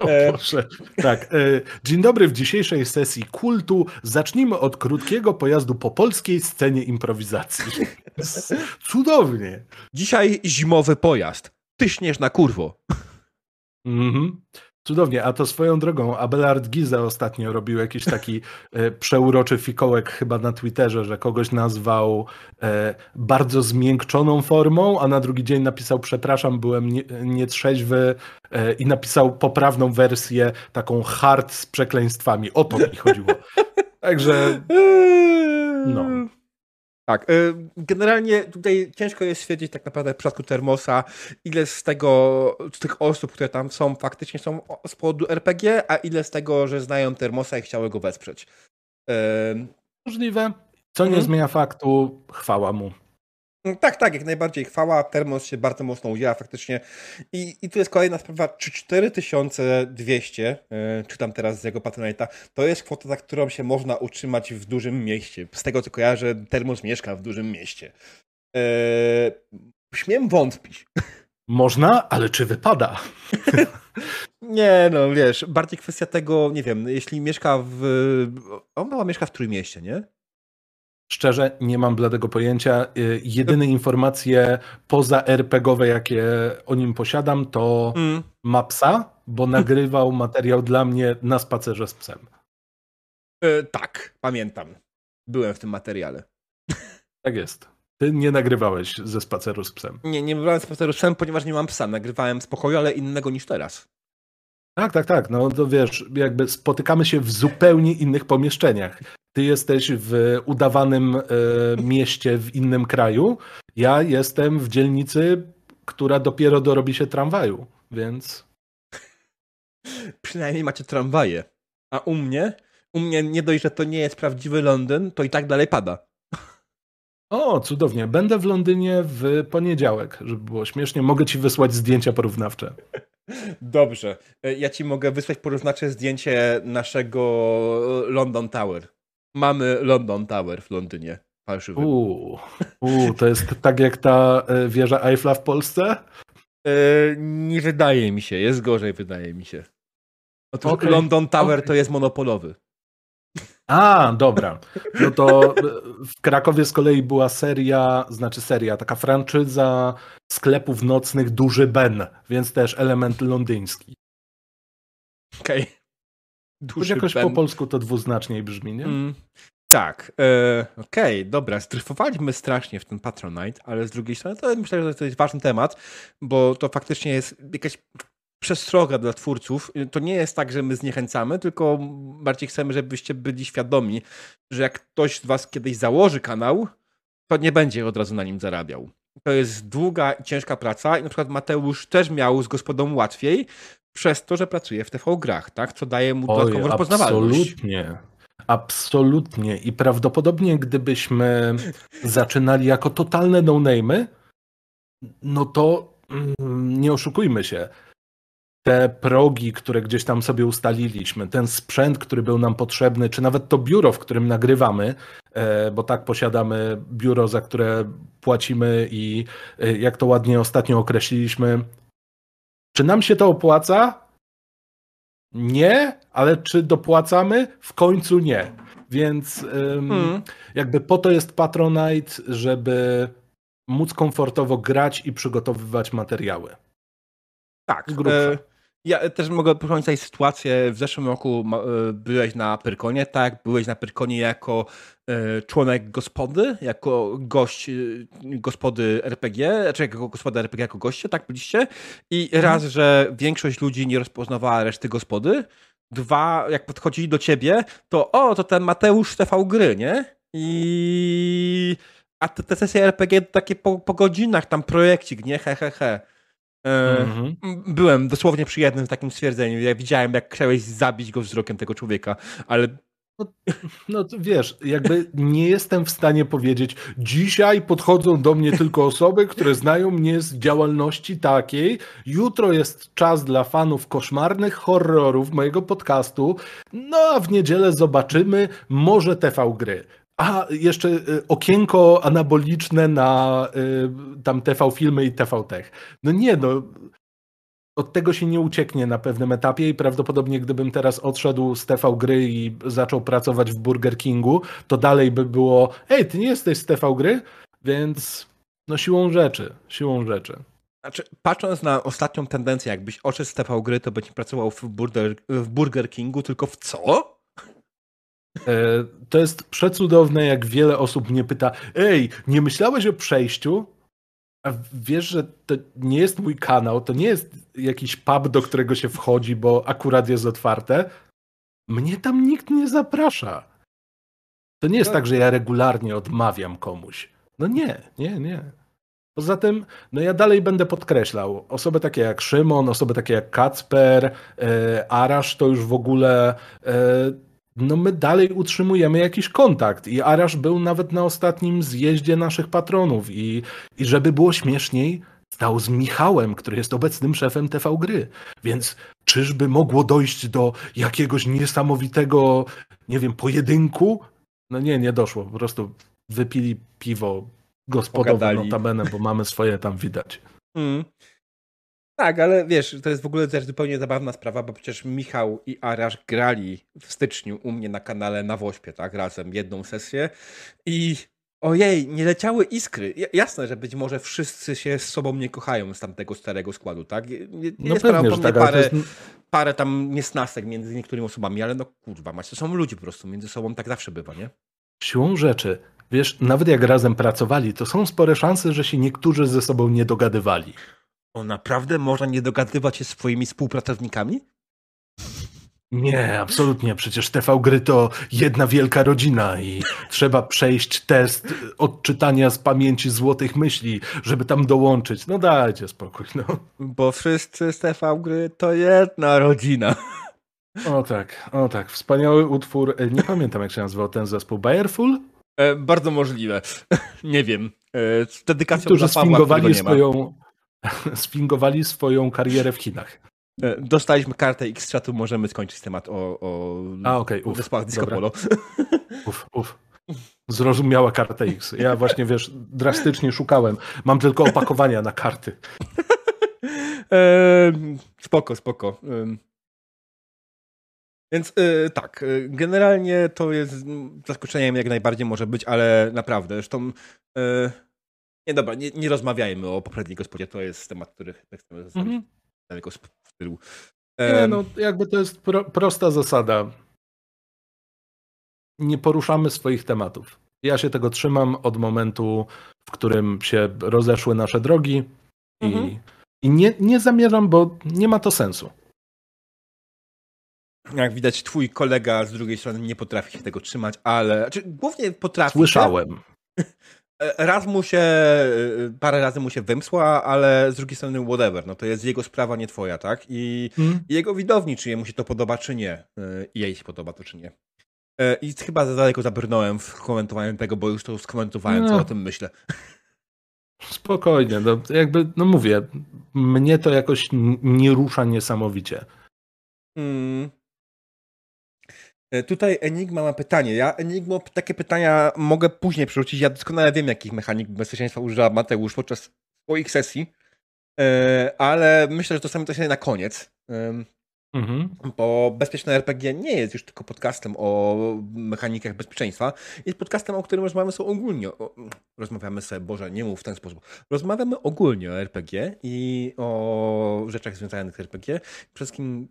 O e, Boże. Tak. E, dzień dobry w dzisiejszej sesji kultu. Zacznijmy od krótkiego pojazdu po polskiej scenie improwizacji. [laughs] Cudownie. Dzisiaj zimowy pojazd. Tyśniesz na kurwo. Mhm. Cudownie, a to swoją drogą, Abelard Giza ostatnio robił jakiś taki e, przeuroczy fikołek chyba na Twitterze, że kogoś nazwał e, bardzo zmiękczoną formą, a na drugi dzień napisał przepraszam, byłem nie, nietrzeźwy e, i napisał poprawną wersję, taką hard z przekleństwami. O to mi chodziło. [laughs] Także no. Tak, y, generalnie tutaj ciężko jest stwierdzić tak naprawdę w przypadku Termosa, ile z tego, z tych osób, które tam są, faktycznie są z powodu RPG, a ile z tego, że znają Termosa i chciały go wesprzeć. Y, Możliwe. Co nie mhm. zmienia faktu, chwała mu. Mm, tak, tak, jak najbardziej. Chwała, Termos się bardzo mocno udziela faktycznie. I, i tu jest kolejna sprawa, czy 4200, yy, czytam teraz z jego Patronite'a, to jest kwota, za którą się można utrzymać w dużym mieście. Z tego co kojarzę, Termos mieszka w dużym mieście. Yy, śmiem wątpić. Można, ale czy wypada? [laughs] nie, no wiesz, bardziej kwestia tego, nie wiem, jeśli mieszka w... On chyba mieszka w Trójmieście, nie? Szczerze, nie mam bladego pojęcia. Y, jedyne informacje poza RPGowe, jakie o nim posiadam, to mm. ma psa, bo nagrywał materiał dla mnie na spacerze z psem. E, tak, pamiętam. Byłem w tym materiale. Tak jest. Ty nie nagrywałeś ze spaceru z psem. Nie, nie nagrywałem spaceru z psem, ponieważ nie mam psa. Nagrywałem spokoju, ale innego niż teraz. Tak, tak, tak. No to wiesz, jakby spotykamy się w zupełnie innych pomieszczeniach. Ty jesteś w udawanym e, mieście w innym kraju. Ja jestem w dzielnicy, która dopiero dorobi się tramwaju, więc. Przynajmniej macie tramwaje. A u mnie, u mnie nie dość, że to nie jest prawdziwy Londyn, to i tak dalej pada. O, cudownie. Będę w Londynie w poniedziałek, żeby było śmiesznie. Mogę ci wysłać zdjęcia porównawcze. [laughs] Dobrze. E, ja ci mogę wysłać porównawcze zdjęcie naszego London Tower. Mamy London Tower w Londynie. Fałszywy. Uuu, uu, to jest tak jak ta e, wieża Eiffla w Polsce? E, nie wydaje mi się, jest gorzej, wydaje mi się. Otóż okay. London Tower okay. to jest monopolowy. A, dobra. No to e, w Krakowie z kolei była seria, znaczy seria, taka franczyza sklepów nocnych Duży Ben, więc też element londyński. Okej. Okay. Duży jakoś po polsku to dwuznacznie brzmi, nie? Mm, tak, e, okej, okay, dobra, zdryfowaliśmy strasznie w ten Patronite, ale z drugiej strony to myślę, że to jest ważny temat, bo to faktycznie jest jakaś przestroga dla twórców. To nie jest tak, że my zniechęcamy, tylko bardziej chcemy, żebyście byli świadomi, że jak ktoś z was kiedyś założy kanał, to nie będzie od razu na nim zarabiał. To jest długa i ciężka praca i na przykład Mateusz też miał z gospodą łatwiej, przez to, że pracuje w TV grach, tak? Co daje mu dodatkową Oj, rozpoznawalność. Absolutnie. Absolutnie. I prawdopodobnie gdybyśmy zaczynali jako totalne no-name'y, no to mm, nie oszukujmy się. Te progi, które gdzieś tam sobie ustaliliśmy, ten sprzęt, który był nam potrzebny, czy nawet to biuro, w którym nagrywamy, e, bo tak posiadamy biuro, za które płacimy i e, jak to ładnie ostatnio określiliśmy, czy nam się to opłaca? Nie, ale czy dopłacamy? W końcu nie. Więc hmm. jakby po to jest Patronite, żeby móc komfortowo grać i przygotowywać materiały. Tak. E, ja też mogę powiedzieć sytuację. W zeszłym roku e, byłeś na Pyrkonie, tak? Byłeś na Pyrkonie jako e, członek gospody, jako gość e, gospody RPG, znaczy jako gospoda RPG, jako goście, tak byliście? I mhm. raz, że większość ludzi nie rozpoznawała reszty gospody, dwa, jak podchodzili do ciebie, to o, to ten Mateusz TV Gry, nie? I... A te, te sesje RPG takie po, po godzinach, tam projekcik, nie? He, he, he. Mm-hmm. Byłem dosłownie przy jednym takim stwierdzeniu. Ja widziałem, jak chciałeś zabić go wzrokiem tego człowieka, ale no, no wiesz, jakby nie jestem w stanie powiedzieć, dzisiaj podchodzą do mnie tylko osoby, które znają mnie z działalności takiej, jutro jest czas dla fanów koszmarnych horrorów mojego podcastu, no a w niedzielę zobaczymy może TV gry. A jeszcze y, okienko anaboliczne na y, tam TV filmy i TV Tech. No nie, no od tego się nie ucieknie na pewnym etapie i prawdopodobnie gdybym teraz odszedł z TV gry i zaczął pracować w Burger Kingu, to dalej by było, ej, ty nie jesteś z TV gry, więc no siłą rzeczy, siłą rzeczy. Znaczy, patrząc na ostatnią tendencję, jakbyś odszedł z TV gry, to będzie pracował w Burger, w Burger Kingu, tylko w co? E, to jest przecudowne, jak wiele osób mnie pyta: Ej, nie myślałeś o przejściu? A wiesz, że to nie jest mój kanał, to nie jest jakiś pub, do którego się wchodzi, bo akurat jest otwarte. Mnie tam nikt nie zaprasza. To nie jest tak, że ja regularnie odmawiam komuś. No nie, nie, nie. Poza tym, no ja dalej będę podkreślał, osoby takie jak Szymon, osoby takie jak Kacper, e, Arasz to już w ogóle, e, no my dalej utrzymujemy jakiś kontakt i Arasz był nawet na ostatnim zjeździe naszych patronów i, i żeby było śmieszniej, stał z Michałem, który jest obecnym szefem TV Gry. Więc czyżby mogło dojść do jakiegoś niesamowitego, nie wiem, pojedynku? No nie, nie doszło. Po prostu wypili piwo gospodowe notabene, bo mamy swoje tam widać. Mm. Tak, ale wiesz, to jest w ogóle też zupełnie zabawna sprawa, bo przecież Michał i Arasz grali w styczniu u mnie na kanale na Wośpie, tak, razem jedną sesję i ojej, nie leciały iskry. Jasne, że być może wszyscy się z sobą nie kochają z tamtego starego składu, tak? No jest pewnie, tak, parę, jest... parę tam niesnasek między niektórymi osobami, ale no kurwa, macie, to są ludzie po prostu, między sobą tak zawsze bywa, nie? Siłą rzeczy Wiesz, nawet jak razem pracowali, to są spore szanse, że się niektórzy ze sobą nie dogadywali. O, naprawdę można nie dogadywać się z swoimi współpracownikami? Nie, absolutnie. Przecież TV Gry to jedna wielka rodzina i trzeba przejść test odczytania z pamięci złotych myśli, żeby tam dołączyć. No dajcie spokój, no. Bo wszyscy z TV Gry to jedna rodzina. O tak, o tak. Wspaniały utwór. Nie pamiętam jak się nazywał ten zespół. Bayerful? E, bardzo możliwe. [laughs] nie wiem. E, dedykacją Którzy dla swoją, [laughs] sfingowali swoją karierę w Chinach. E, dostaliśmy kartę X-Chatu, możemy skończyć temat o, o A, okay, zespołach Disco Polo. [laughs] Uf, uf. Zrozumiała karta X. Ja właśnie, wiesz, drastycznie szukałem. Mam tylko opakowania na karty. [laughs] E, spoko, spoko. Więc yy, tak, generalnie to jest zaskoczeniem jak najbardziej może być, ale naprawdę, zresztą yy, nie dobra, nie, nie rozmawiajmy o poprzedniej gospodzie, to jest temat, który chcemy zostawić mm daleko z tyłu. Nie, no jakby to jest pro, prosta zasada. Nie poruszamy swoich tematów. Ja się tego trzymam od momentu, w którym się rozeszły nasze drogi i, mhm. i nie, nie zamierzam, bo nie ma to sensu jak widać, twój kolega z drugiej strony nie potrafi się tego trzymać, ale. Znaczy, głównie potrafi. Słyszałem. [laughs] Raz mu się, parę razy mu się wymsła, ale z drugiej strony whatever, no to jest jego sprawa, nie twoja, tak? I hmm. jego widowni, czy jemu się to podoba, czy nie. I jej się podoba to, czy nie. E, I chyba za daleko zabrnąłem w komentowaniu tego, bo już to skomentowałem, no. co o tym myślę. Spokojnie, no jakby, no mówię, mnie to jakoś nie rusza niesamowicie. Hmm. E, tutaj Enigma ma pytanie. Ja Enigmo takie pytania mogę później przerzucić. Ja doskonale wiem, jakich mechanik bezpieczeństwa używa Mateusz podczas swoich sesji, e, ale myślę, że to sami to się na koniec. Mhm. Bo bezpieczne RPG nie jest już tylko podcastem o mechanikach bezpieczeństwa. Jest podcastem, o którym rozmawiamy sobie ogólnie. Rozmawiamy sobie, Boże, nie mów w ten sposób. Rozmawiamy ogólnie o RPG i o rzeczach związanych z RPG. Przede wszystkim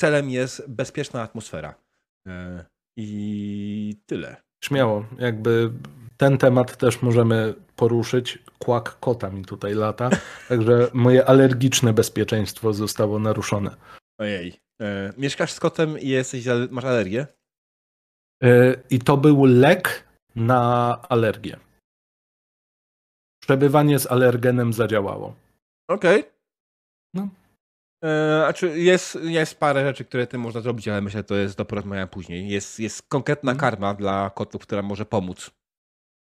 celem jest bezpieczna atmosfera. E, I tyle. Śmiało, jakby ten temat też możemy poruszyć. Kłak kota mi tutaj lata, [laughs] także moje alergiczne bezpieczeństwo zostało naruszone. Ojej. E, mieszkasz z kotem i jesteś, masz alergię? E, I to był lek na alergię. Przebywanie z alergenem zadziałało. Okej. Okay. No. Znaczy jest, jest parę rzeczy, które tym można zrobić, ale myślę, że to jest do porozmawiania później. Jest, jest konkretna mhm. karma dla kotów, która może pomóc.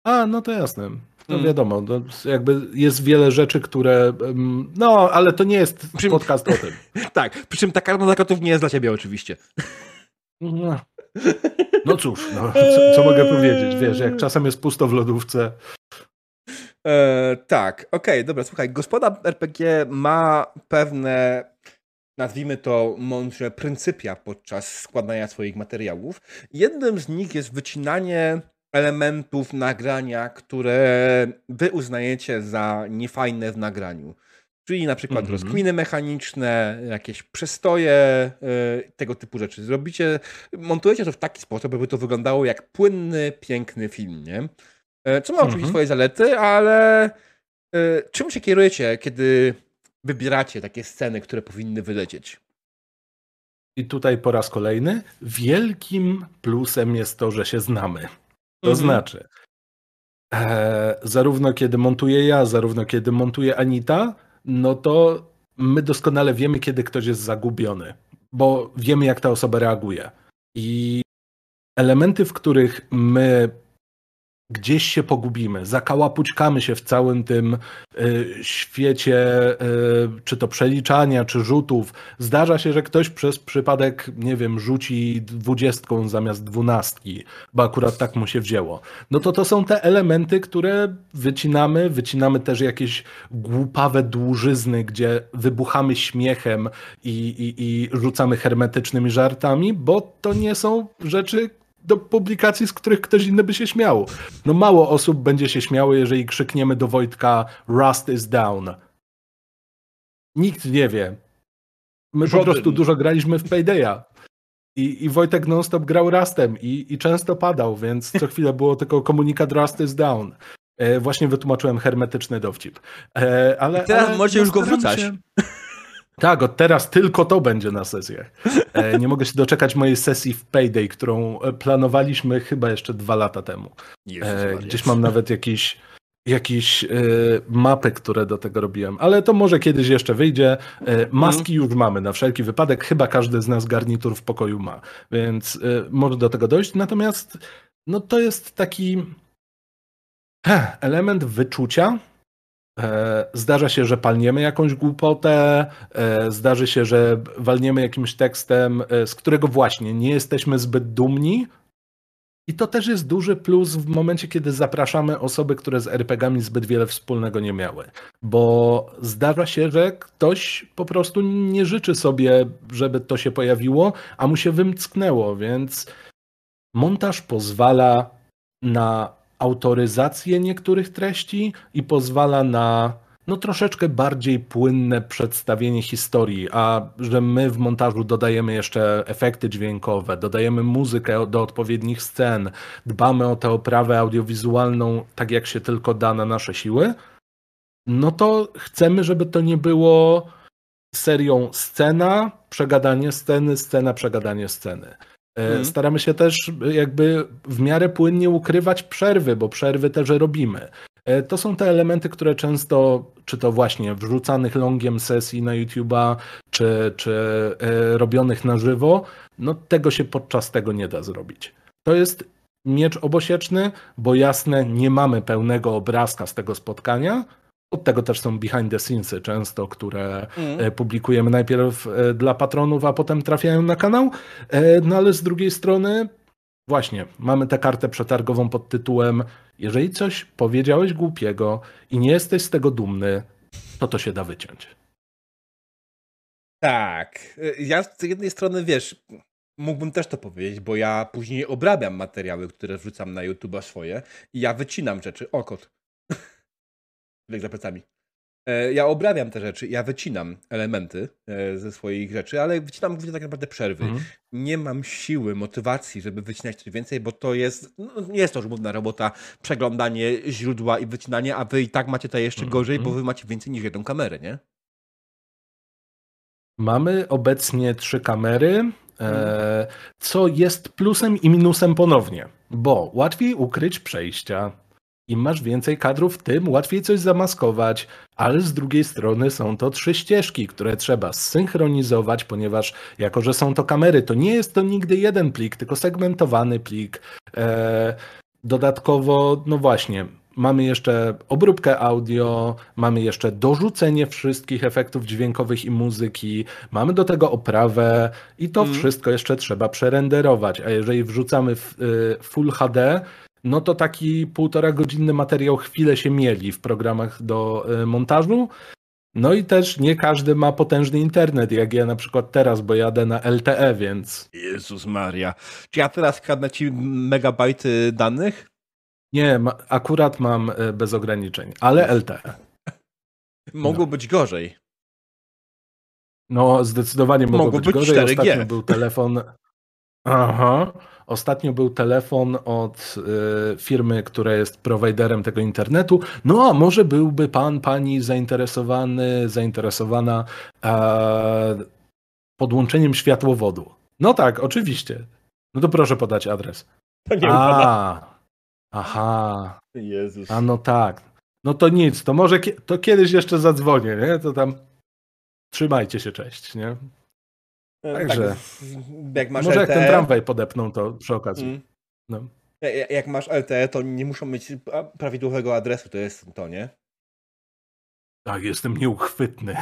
A, no to jasne. No mm. wiadomo, no, jakby jest wiele rzeczy, które. No, ale to nie jest przy... podcast o tym. [laughs] tak, przy czym ta karma dla kotów nie jest dla ciebie oczywiście. No, no cóż, no, co, co, mogę powiedzieć? Wiesz, jak czasem jest pusto w lodówce, E, tak, okej, okay, dobra, słuchaj, gospoda RPG ma pewne, nazwijmy to mądrze, pryncypia podczas składania swoich materiałów. Jednym z nich jest wycinanie elementów nagrania, które wy uznajecie za niefajne w nagraniu. Czyli na przykład mm -hmm. rozkminy mechaniczne, jakieś przestoje, yy, tego typu rzeczy. Zrobicie, montujecie to w taki sposób, aby to wyglądało jak płynny, piękny film, nie? E, co ma oczywiście mhm. swoje zalety, ale e, czym się kierujecie, kiedy wybieracie takie sceny, które powinny wylecieć? I tutaj po raz kolejny wielkim plusem jest to, że się znamy. To mhm. znaczy, e, zarówno kiedy montuję ja, zarówno kiedy montuje Anita, no to my doskonale wiemy, kiedy ktoś jest zagubiony, bo wiemy, jak ta osoba reaguje. I elementy, w których my gdzieś się pogubimy, zakałapućkamy się w całym tym y, świecie, y, czy to przeliczania, czy rzutów. Zdarza się, że ktoś przez przypadek, nie wiem, rzuci dwudziestką zamiast dwunastki, bo akurat tak mu się wzięło. No to to są te elementy, które wycinamy, wycinamy też jakieś głupawe dłużyzny, gdzie wybuchamy śmiechem i, i, i rzucamy hermetycznymi żartami, bo to nie są rzeczy, do publikacji, z których ktoś inny by się śmiał. No mało osób będzie się śmiało, jeżeli krzykniemy do Wojtka Rust is down. Nikt nie wie. My Żaden. po prostu dużo graliśmy w Paydaya. I, I Wojtek non-stop grał Rustem i, i często padał, więc co [laughs] chwilę było tylko komunikat Rust is down. E, właśnie wytłumaczyłem hermetyczny dowcip. E, ale, I teraz ale możecie już go wrzucać. Się... [laughs] Tak, od teraz tylko to będzie na sesjach. E, nie mogę się doczekać mojej sesji w Payday, którą e, planowaliśmy chyba jeszcze dwa lata temu. E, gdzieś mam nawet jakieś, jakieś mapy, które do tego robiłem, ale to może kiedyś jeszcze wyjdzie. Maski już mamy na wszelki wypadek. Chyba każdy z nas garnitur w pokoju ma, więc może do tego dojść. Natomiast no to jest taki element wyczucia, zdarza się, że palniemy jakąś głupotę, e, zdarzy się, że walniemy jakimś tekstem, e, z którego właśnie nie jesteśmy zbyt dumni. I to też jest duży plus w momencie, kiedy zapraszamy osoby, które z RPGami zbyt wiele wspólnego nie miały. Bo zdarza się, że ktoś po prostu nie życzy sobie, żeby to się pojawiło, a mu się wymcknęło, więc montaż pozwala na autoryzację niektórych treści i pozwala na no troszeczkę bardziej płynne przedstawienie historii, a że my w montażu dodajemy jeszcze efekty dźwiękowe, dodajemy muzykę do odpowiednich scen, dbamy o tę oprawę audiowizualną tak jak się tylko da na nasze siły, no to chcemy, żeby to nie było serią scena, przegadanie sceny, scena, przegadanie sceny. Hmm. Staramy się też jakby w miarę płynnie ukrywać przerwy, bo przerwy też robimy. E, to są te elementy, które często, czy to właśnie wrzucanych longiem sesji na YouTube'a, czy, czy e, robionych na żywo, no tego się podczas tego nie da zrobić. To jest miecz obosieczny, bo jasne, nie mamy pełnego obrazka z tego spotkania, od tego też są behind the scenesy często, które mm. publikujemy najpierw e, dla patronów, a potem trafiają na kanał. E, no ale z drugiej strony, właśnie, mamy tę kartę przetargową pod tytułem: Jeżeli coś powiedziałeś głupiego i nie jesteś z tego dumny, to to się da wyciąć. Tak. Ja z jednej strony wiesz, mógłbym też to powiedzieć, bo ja później obrabiam materiały, które wrzucam na YouTube swoje i ja wycinam rzeczy. Okot bieg za plecami. E, ja obrabiam te rzeczy, ja wycinam elementy e, ze swoich rzeczy, ale wycinam głównie tak naprawdę przerwy. Mhm. Nie mam siły, motywacji, żeby wycinać coś więcej, bo to jest, no, nie jest to żmudna robota, przeglądanie źródła i wycinanie, a wy i tak macie to jeszcze gorzej, mhm. bo wy macie więcej niż jedną kamerę, nie? Mamy obecnie trzy kamery, e, co jest plusem i minusem ponownie, bo łatwiej ukryć przejścia, im masz więcej kadrów, tym łatwiej coś zamaskować, ale z drugiej strony są to trzy ścieżki, które trzeba zsynchronizować, ponieważ jako, że są to kamery, to nie jest to nigdy jeden plik, tylko segmentowany plik. Eee, dodatkowo, no właśnie, mamy jeszcze obróbkę audio, mamy jeszcze dorzucenie wszystkich efektów dźwiękowych i muzyki, mamy do tego oprawę i to mm. wszystko jeszcze trzeba przerenderować. A jeżeli wrzucamy w y, Full HD, no to taki półtora godzinny materiał chwilę się mieli w programach do e, montażu. No i też nie każdy ma potężny internet, jak ja na przykład teraz, bo jadę na LTE, więc... Jezus Maria. Czy ja teraz kradnę ci megabajty danych? Nie, ma, akurat mam e, bez ograniczeń, ale LTE. [laughs] Mogło no. być gorzej. No, zdecydowanie mogło, mogło być, być gorzej. 4G. Ostatnio był telefon... Aha. Ostatnio był telefon od y, firmy, która jest prowajderem tego internetu. No, a może byłby pan, pani zainteresowany, zainteresowana e, podłączeniem światłowodu. No tak, oczywiście. No to proszę podać adres. To nie a, Aha. Jezus. A no tak. No to nic, to może to kiedyś jeszcze zadzwonię, nie? To tam trzymajcie się, cześć, nie? E, Także. Tak, jak masz może LTE, jak ten tramwaj podepną, to przy okazji. Mm. No. Jak masz LTE, to nie muszą mieć prawidłowego adresu, to jest to, nie? Tak, jestem nieuchwytny.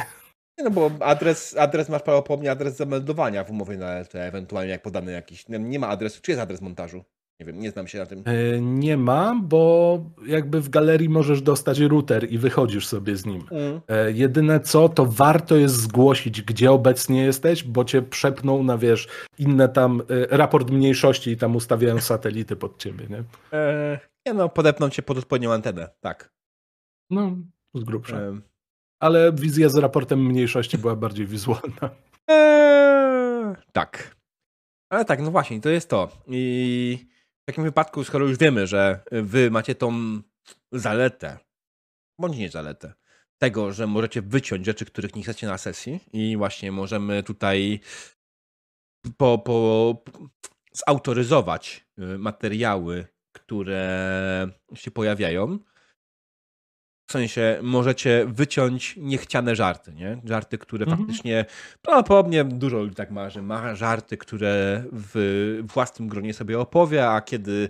No bo adres, adres masz prawdopodobnie adres zameldowania w umowie na LTE, ewentualnie jak podany jakiś. Nie ma adresu. Czy jest adres montażu? Nie wiem, nie znam się na tym. E, nie ma, bo jakby w galerii możesz dostać router i wychodzisz sobie z nim. Mm. E, jedyne co, to warto jest zgłosić, gdzie obecnie jesteś, bo cię przepną na wiesz, inne tam e, raport mniejszości i tam ustawiają satelity pod ciebie, nie? E, nie no, podepną cię pod odpowiednią antenę, tak. No, z grubsza. E... Ale wizja z raportem mniejszości była bardziej wizualna. Eee, tak. Ale tak, no właśnie, to jest to. I w takim wypadku, skoro już wiemy, że wy macie tą zaletę, bądź nie zaletę, tego, że możecie wyciąć rzeczy, których nie chcecie na sesji i właśnie możemy tutaj po, po, zautoryzować y, materiały, które się pojawiają, w sensie możecie wyciąć niechciane żarty, nie? Żarty, które mhm. faktycznie prawdopodobnie dużo ludzi tak ma, że ma żarty, które w własnym gronie sobie opowie, a kiedy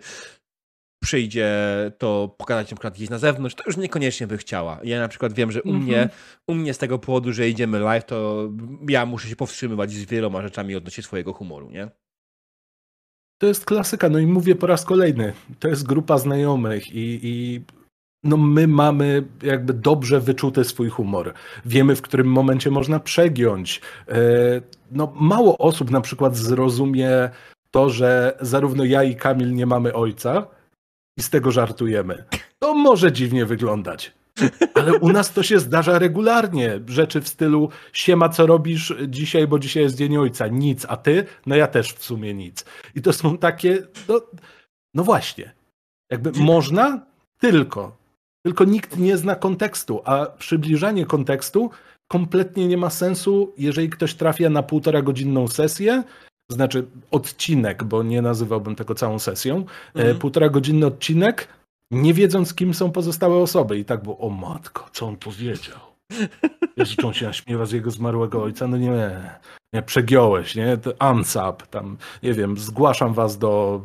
przyjdzie to pokazać na przykład gdzieś na zewnątrz, to już niekoniecznie by chciała. Ja na przykład wiem, że u, mnie, mhm. u mnie z tego powodu, że idziemy live, to ja muszę się powstrzymywać z wieloma rzeczami odnośnie swojego humoru, nie? To jest klasyka, no i mówię po raz kolejny. To jest grupa znajomych i, i no my mamy jakby dobrze wyczuty swój humor. Wiemy, w którym momencie można przegiąć. E, no mało osób na przykład zrozumie to, że zarówno ja i Kamil nie mamy ojca i z tego żartujemy. To może dziwnie wyglądać. Ale u nas to się zdarza regularnie. Rzeczy w stylu siema, co robisz dzisiaj, bo dzisiaj jest dzień ojca. Nic, a ty? No ja też w sumie nic. I to są takie, no, no właśnie. Jakby można, tylko tylko nikt nie zna kontekstu, a przybliżanie kontekstu kompletnie nie ma sensu, jeżeli ktoś trafia na półtora godzinną sesję, znaczy odcinek, bo nie nazywałbym tego całą sesją, e, mhm. półtora godzinny odcinek, nie wiedząc, kim są pozostałe osoby. I tak było, o matko, co on powiedział? On się naśmiewa z jego zmarłego ojca? No nie, nie, przegiąłeś, nie? To ansap, tam, nie wiem, zgłaszam was do,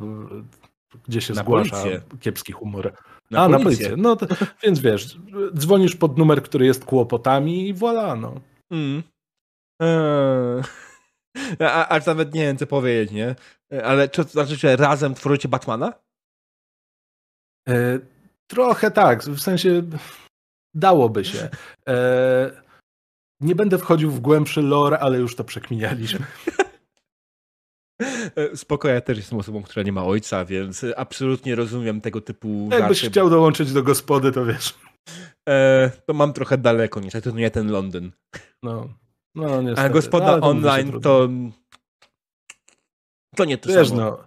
gdzie się na zgłasza policję. kiepski humor. Na A, policję. na policję. No to, więc wiesz, dzwonisz pod numer, który jest kłopotami i voilà, no. Mm. Eee. A, aż nawet nie wiem, co powiedzieć, nie? Ale czy to znaczy, że razem tworzycie Batmana? E, trochę tak, w sensie dałoby się. E, nie będę wchodził w głębszy lore, ale już to przekminialiśmy. [laughs] E, spoko, ja też jestem osobą, która nie ma ojca, więc absolutnie rozumiem tego typu Jakbyś żarty. chciał dołączyć do gospody, to wiesz. E, to mam trochę daleko, niestety to nie ten Londyn. No, no niestety. A gospoda no, online to to nie to wiesz, samo. No,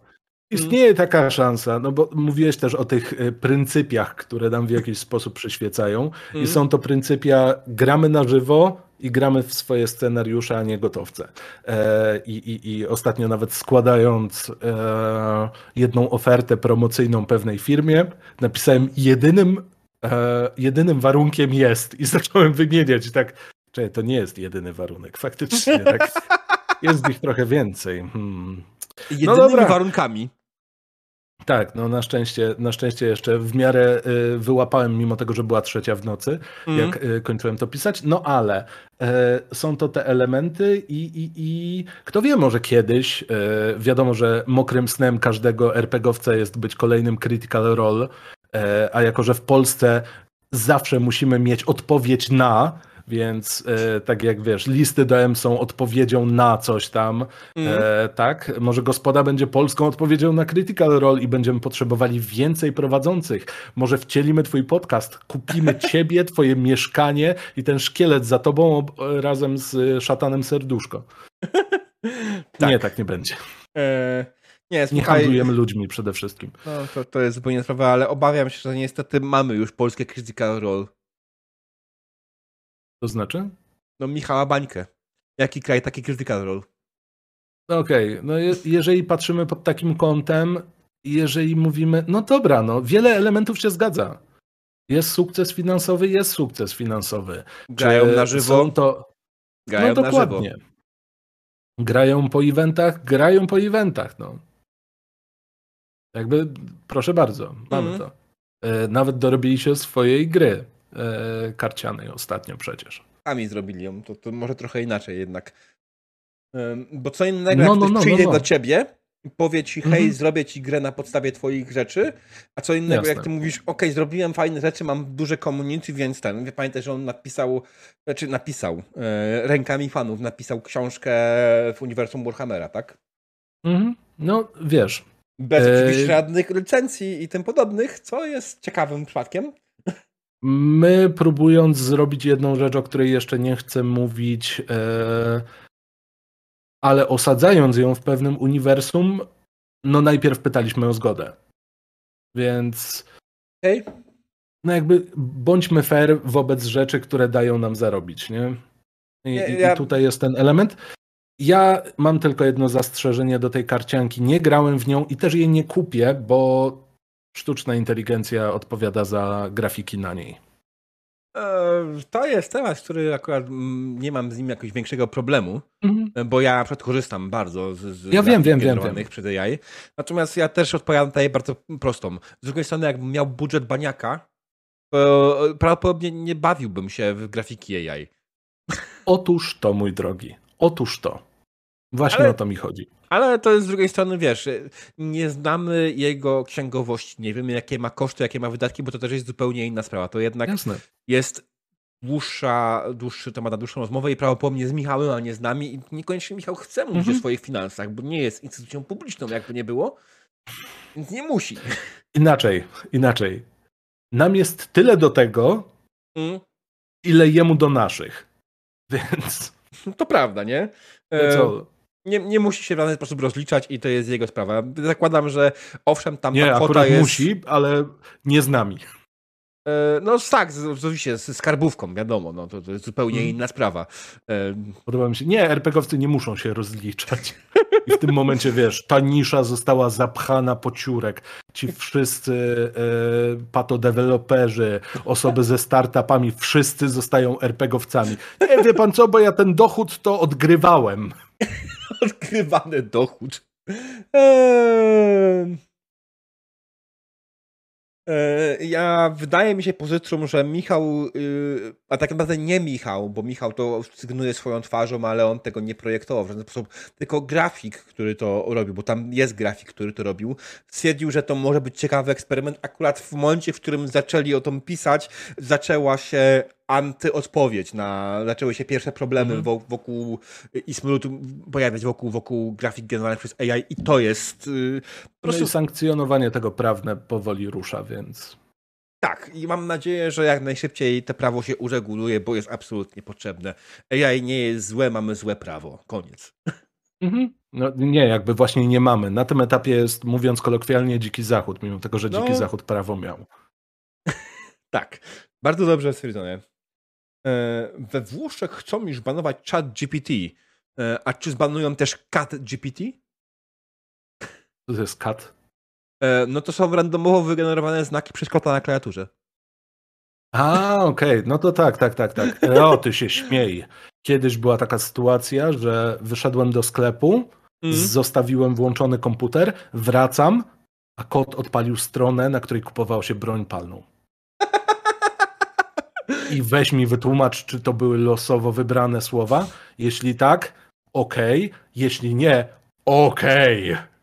istnieje taka szansa, no bo mówiłeś też o tych e, pryncypiach, które nam w jakiś sposób przyświecają i mhm. są to pryncypia gramy na żywo, i gramy w swoje scenariusze, a nie gotowce. E, i, i, I ostatnio nawet składając e, jedną ofertę promocyjną pewnej firmie, napisałem jedynym, e, jedynym warunkiem jest i [laughs] zacząłem wymieniać tak, czekaj, to nie jest jedyny warunek, faktycznie tak, [laughs] jest ich trochę więcej. Hmm. Jedynymi no warunkami. Tak, no na szczęście, na szczęście jeszcze w miarę y, wyłapałem, mimo tego, że była trzecia w nocy, mm. jak y, kończyłem to pisać. No ale y, są to te elementy i, i, i kto wie, może kiedyś, y, wiadomo, że mokrym snem każdego RPGowca jest być kolejnym Critical Role, y, a jako, że w Polsce zawsze musimy mieć odpowiedź na, więc e, tak jak wiesz, listy DM są odpowiedzią na coś tam, mm. e, tak? Może gospoda będzie polską odpowiedzią na Critical Role i będziemy potrzebowali więcej prowadzących. Może wcielimy twój podcast, kupimy [laughs] ciebie, twoje mieszkanie i ten szkielet za tobą razem z szatanem serduszko. [laughs] tak. Nie, tak nie będzie. E... Nie, nie handlujemy ludźmi przede wszystkim. No, to, to jest zupełnie sprawa, ale obawiam się, że niestety mamy już polskie Critical Role. To znaczy? No Michała Bańkę. Jaki kraj, taki critical role. Okej, okay. no je, jeżeli patrzymy pod takim kątem, jeżeli mówimy, no dobra, no wiele elementów się zgadza. Jest sukces finansowy, jest sukces finansowy. Grają Czy na żywo. Są to... Grają no dokładnie. Na żywo. Grają po eventach, grają po eventach, no. Jakby, proszę bardzo, mamy mm. to. E, nawet dorobili się swojej gry karcianej ostatnio przecież. Sami zrobili ją, to, to może trochę inaczej jednak. Bo co innego, no, jak no, ktoś no, przyjdzie no, no. do ciebie powie ci, hej, mhm. zrobię ci grę na podstawie twoich rzeczy, a co innego, Jasne. jak ty mówisz, ok, zrobiłem fajne rzeczy, mam duże community, więc ten, pamiętaj, że on napisał, znaczy napisał, e, rękami fanów, napisał książkę w uniwersum Warhammera, tak? Mhm. No, wiesz. Bez e... oczywiście żadnych licencji i tym podobnych, co jest ciekawym przypadkiem. My próbując zrobić jedną rzecz, o której jeszcze nie chcę mówić, e ale osadzając ją w pewnym uniwersum, no najpierw pytaliśmy o zgodę. Więc. Hej. No jakby bądźmy fair wobec rzeczy, które dają nam zarobić, nie? I, ja... i tutaj jest ten element. Ja mam tylko jedno zastrzeżenie do tej karcianki. Nie grałem w nią i też jej nie kupię, bo sztuczna inteligencja odpowiada za grafiki na niej. E, to jest temat, który akurat mm, nie mam z nim jakiegoś większego problemu, mhm. bo ja na przykład korzystam bardzo z, z ja wiem, wiem, wiem, wiem. przez AI. Natomiast ja też odpowiadam tutaj bardzo prostą. Z drugiej strony, jakbym miał budżet baniaka, to prawdopodobnie nie bawiłbym się w grafiki AI. Otóż to, mój drogi. Otóż to. Właśnie Ale... o to mi chodzi. Ale to jest z drugiej strony, wiesz, nie znamy jego księgowości, nie wiemy jakie ma koszty, jakie ma wydatki, bo to też jest zupełnie inna sprawa. To jednak Jasne. jest dłuższa, dłuższy temat na dłuższą rozmowę i prawdopodobnie z Michałem, a nie z nami i niekoniecznie Michał chce mówić mhm. o swoich finansach, bo nie jest instytucją publiczną, jakby nie było, więc nie musi. Inaczej, inaczej. Nam jest tyle do tego, mm. ile jemu do naszych. Więc... To prawda, nie? co? Nie, nie musi się w żaden sposób rozliczać i to jest jego sprawa. Zakładam, że owszem, tam nie, ta kwota jest... musi, ale nie z nami. E, no tak, oczywiście z skarbówką, wiadomo, no, to, to jest zupełnie mm. inna sprawa. E, Podoba mi się. Nie, RPGowcy nie muszą się rozliczać. I w tym momencie, wiesz, ta nisza została zapchana po ciurek. Ci wszyscy e, patodeweloperzy, osoby ze startupami, wszyscy zostają RPGowcami. Nie, wie pan co, bo ja ten dochód to odgrywałem. [laughs] Odgrywany dochód. Eee... Ja wydaje mi się pozytrum, że Michał, y, a tak naprawdę nie Michał, bo Michał to sygnuje swoją twarzą, ale on tego nie projektował w żaden sposób, tylko grafik, który to robił, bo tam jest grafik, który to robił, stwierdził, że to może być ciekawy eksperyment. Akurat w momencie, w którym zaczęli o tym pisać, zaczęła się antyodpowiedź na, zaczęły się pierwsze problemy mm -hmm. wokół Ismlut pojawiać wokół, wokół grafik generowanych przez AI i to jest yy, po prostu... No i sankcjonowanie tego prawne powoli rusza, więc... Tak, i mam nadzieję, że jak najszybciej to prawo się ureguluje, bo jest absolutnie potrzebne. AI nie jest złe, mamy złe prawo. Koniec. Mhm. No nie, jakby właśnie nie mamy. Na tym etapie jest, mówiąc kolokwialnie, dziki zachód, mimo tego, że dziki no... zachód prawo miał. [laughs] tak, bardzo dobrze stwierdzone. E, we Włoszech chcą już banować chat GPT. E, a czy zbanują też cat GPT? Co to jest cat? E, no to są randomowo wygenerowane znaki przez kota na klawiaturze. A, okej, okay. no to tak, tak, tak, tak. O, ty się śmiej. Kiedyś była taka sytuacja, że wyszedłem do sklepu, mm. zostawiłem włączony komputer, wracam, a kot odpalił stronę, na której kupowało się broń palną. I weź mi wytłumacz, czy to były losowo wybrane słowa. Jeśli tak, okej. Okay. Jeśli nie, okej. Okay.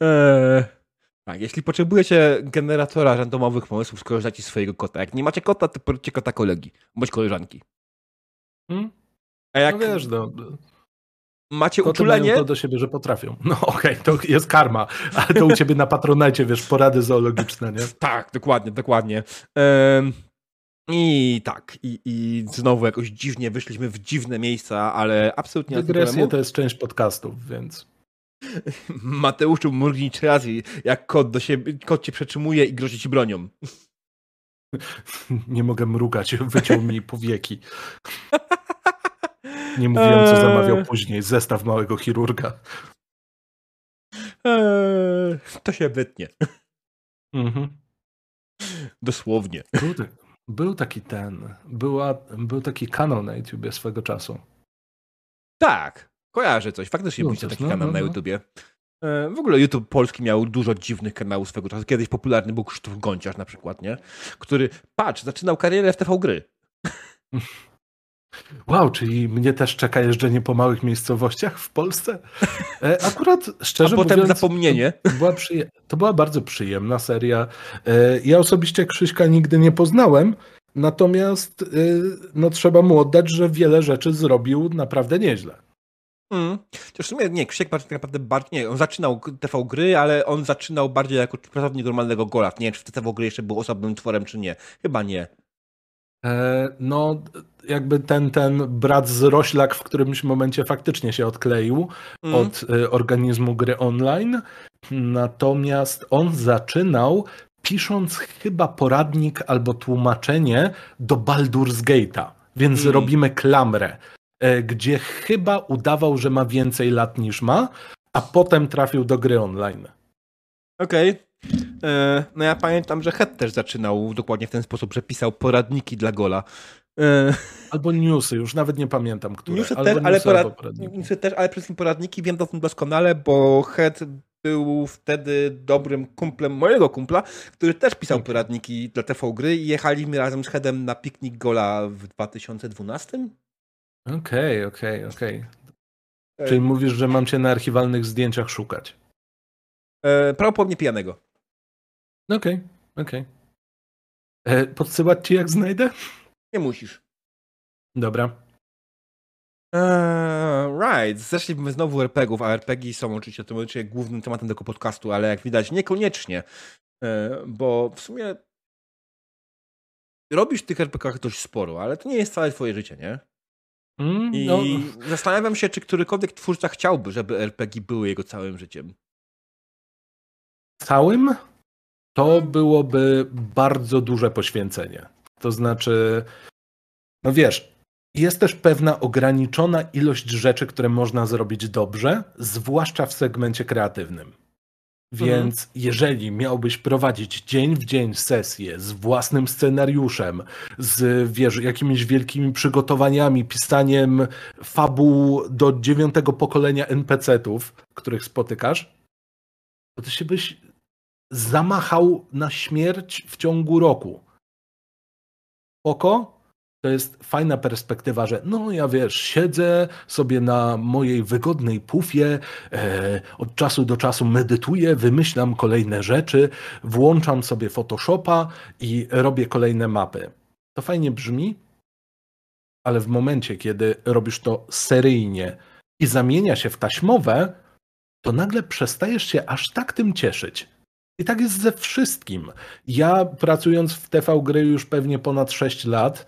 Eee, tak, jeśli potrzebujecie generatora randomowych pomysłów, skorzystajcie z swojego kota. Jak nie macie kota, to poróbcie kota kolegi bądź koleżanki. Hmm? A jak no wiesz, no, macie Koty uczulenie... To do siebie, że potrafią. No okej, okay, to jest karma, ale to u ciebie na patronajcie, wiesz, porady zoologiczne, nie? [laughs] tak, dokładnie, dokładnie. Um... I tak, i, i znowu jakoś dziwnie wyszliśmy w dziwne miejsca, ale absolutnie Dygresja to jest część podcastów, więc... [laughs] Mateuszu, mrugnij trzy razy, jak kot, do siebie, kot cię przetrzymuje i grozi ci bronią. [laughs] Nie mogę mrugać, wyciął mi [laughs] powieki. Nie mówiłem, co zamawiał eee. później. Zestaw małego chirurga. Eee, to się wytnie. Mhm. Dosłownie. Był, był, taki ten, była, był taki kanał na YouTubie swego czasu. Tak, kojarzę coś. Faktycznie był taki no, kanał no, na no. YouTubie. E, w ogóle YouTube polski miał dużo dziwnych kanałów swego czasu. Kiedyś popularny był Krzysztof Gąciarz na przykład, nie? Który, patrz, zaczynał karierę w TV Gry. [laughs] Wow, czyli mnie też czeka jeżdżenie po małych miejscowościach w Polsce? E, akurat szczerze A potem mówiąc, zapomnienie. To była, to była bardzo przyjemna seria. E, ja osobiście Krzyśka nigdy nie poznałem, natomiast no, trzeba mu oddać, że wiele rzeczy zrobił naprawdę nieźle. Mm. w sumie nie, Krzysiek tak naprawdę bardziej, nie, on zaczynał TV gry, ale on zaczynał bardziej jako pracownik normalnego gola. Nie wiem, czy TV gry jeszcze był osobnym tworem, czy nie. Chyba nie. E, no, jakby ten, ten brat z Roślak w którymś momencie faktycznie się odkleił mm. od y, organizmu gry online. Natomiast on zaczynał pisząc chyba poradnik albo tłumaczenie do Baldur's Gate'a. Więc mm. robimy klamrę. E, gdzie chyba udawał, że ma więcej lat niż ma, a potem trafił do gry online. Okej. Okay. E, no ja pamiętam, że Het też zaczynał dokładnie w ten sposób, że pisał poradniki dla Gola. E, albo newsy, już nawet nie pamiętam, które. Newsy, też, ale, porad... newsy też, ale przede wszystkim poradniki wiem o tym doskonale, bo Het był wtedy dobrym kumplem mojego kumpla, który też pisał okay. poradniki dla TV Gry i jechaliśmy razem z Hedem na piknik Gola w 2012? Okej, okej, okej. Czyli mówisz, że mam cię na archiwalnych zdjęciach szukać. E, prawdopodobnie pijanego. Okej, okej. E, podsyłać ci jak znajdę? Nie musisz. Dobra. Eee, right, zeszliśmy znowu RPGów, a RPG są oczywiście, to oczywiście głównym tematem tego podcastu, ale jak widać niekoniecznie, e, bo w sumie robisz w tych RPGach dość sporo, ale to nie jest całe twoje życie, nie? Mm, I no. zastanawiam się, czy którykolwiek twórca chciałby, żeby RPG były jego całym życiem. Całym? To byłoby bardzo duże poświęcenie. To znaczy, no wiesz, jest też pewna ograniczona ilość rzeczy, które można zrobić dobrze, zwłaszcza w segmencie kreatywnym. Więc mhm. jeżeli miałbyś prowadzić dzień w dzień sesję z własnym scenariuszem, z wiesz, jakimiś wielkimi przygotowaniami, pisaniem fabuł do dziewiątego pokolenia NPC-ów, których spotykasz, to ty się byś zamachał na śmierć w ciągu roku. Oko, to jest fajna perspektywa, że no ja wiesz, siedzę sobie na mojej wygodnej pufie, e, od czasu do czasu medytuję, wymyślam kolejne rzeczy, włączam sobie Photoshopa i robię kolejne mapy. To fajnie brzmi, ale w momencie, kiedy robisz to seryjnie i zamienia się w taśmowe, to nagle przestajesz się aż tak tym cieszyć. I tak jest ze wszystkim. Ja pracując w TV gry już pewnie ponad 6 lat,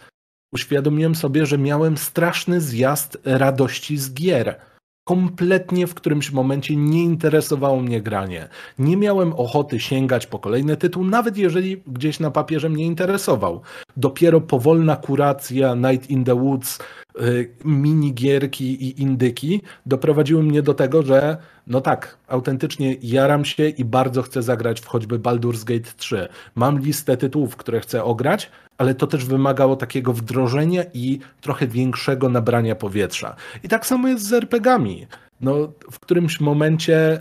uświadomiłem sobie, że miałem straszny zjazd radości z gier. Kompletnie w którymś momencie nie interesowało mnie granie. Nie miałem ochoty sięgać po kolejny tytuł, nawet jeżeli gdzieś na papierze mnie interesował. Dopiero powolna kuracja Night in the Woods, yy, minigierki i indyki doprowadziły mnie do tego, że no tak, autentycznie jaram się i bardzo chcę zagrać w choćby Baldur's Gate 3. Mam listę tytułów, które chcę ograć, ale to też wymagało takiego wdrożenia i trochę większego nabrania powietrza. I tak samo jest z RPGami. No, w którymś momencie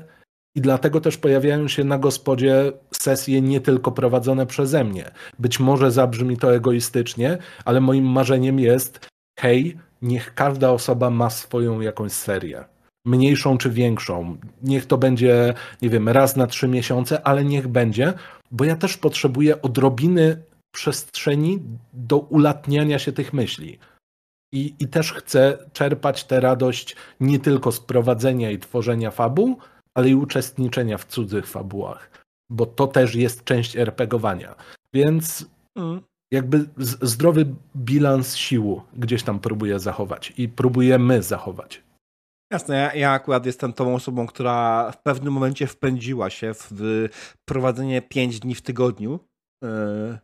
i dlatego też pojawiają się na gospodzie sesje nie tylko prowadzone przeze mnie. Być może zabrzmi to egoistycznie, ale moim marzeniem jest, hej, niech każda osoba ma swoją jakąś serię. Mniejszą czy większą. Niech to będzie, nie wiem, raz na trzy miesiące, ale niech będzie, bo ja też potrzebuję odrobiny przestrzeni do ulatniania się tych myśli. I, I też chcę czerpać tę radość nie tylko z prowadzenia i tworzenia fabuł, ale i uczestniczenia w cudzych fabułach, bo to też jest część RPGowania. Więc mm. jakby zdrowy bilans sił gdzieś tam próbuję zachować i próbujemy zachować. Jasne, ja, ja, akurat jestem tą osobą, która w pewnym momencie wpędziła się w prowadzenie 5 dni w tygodniu. Yy,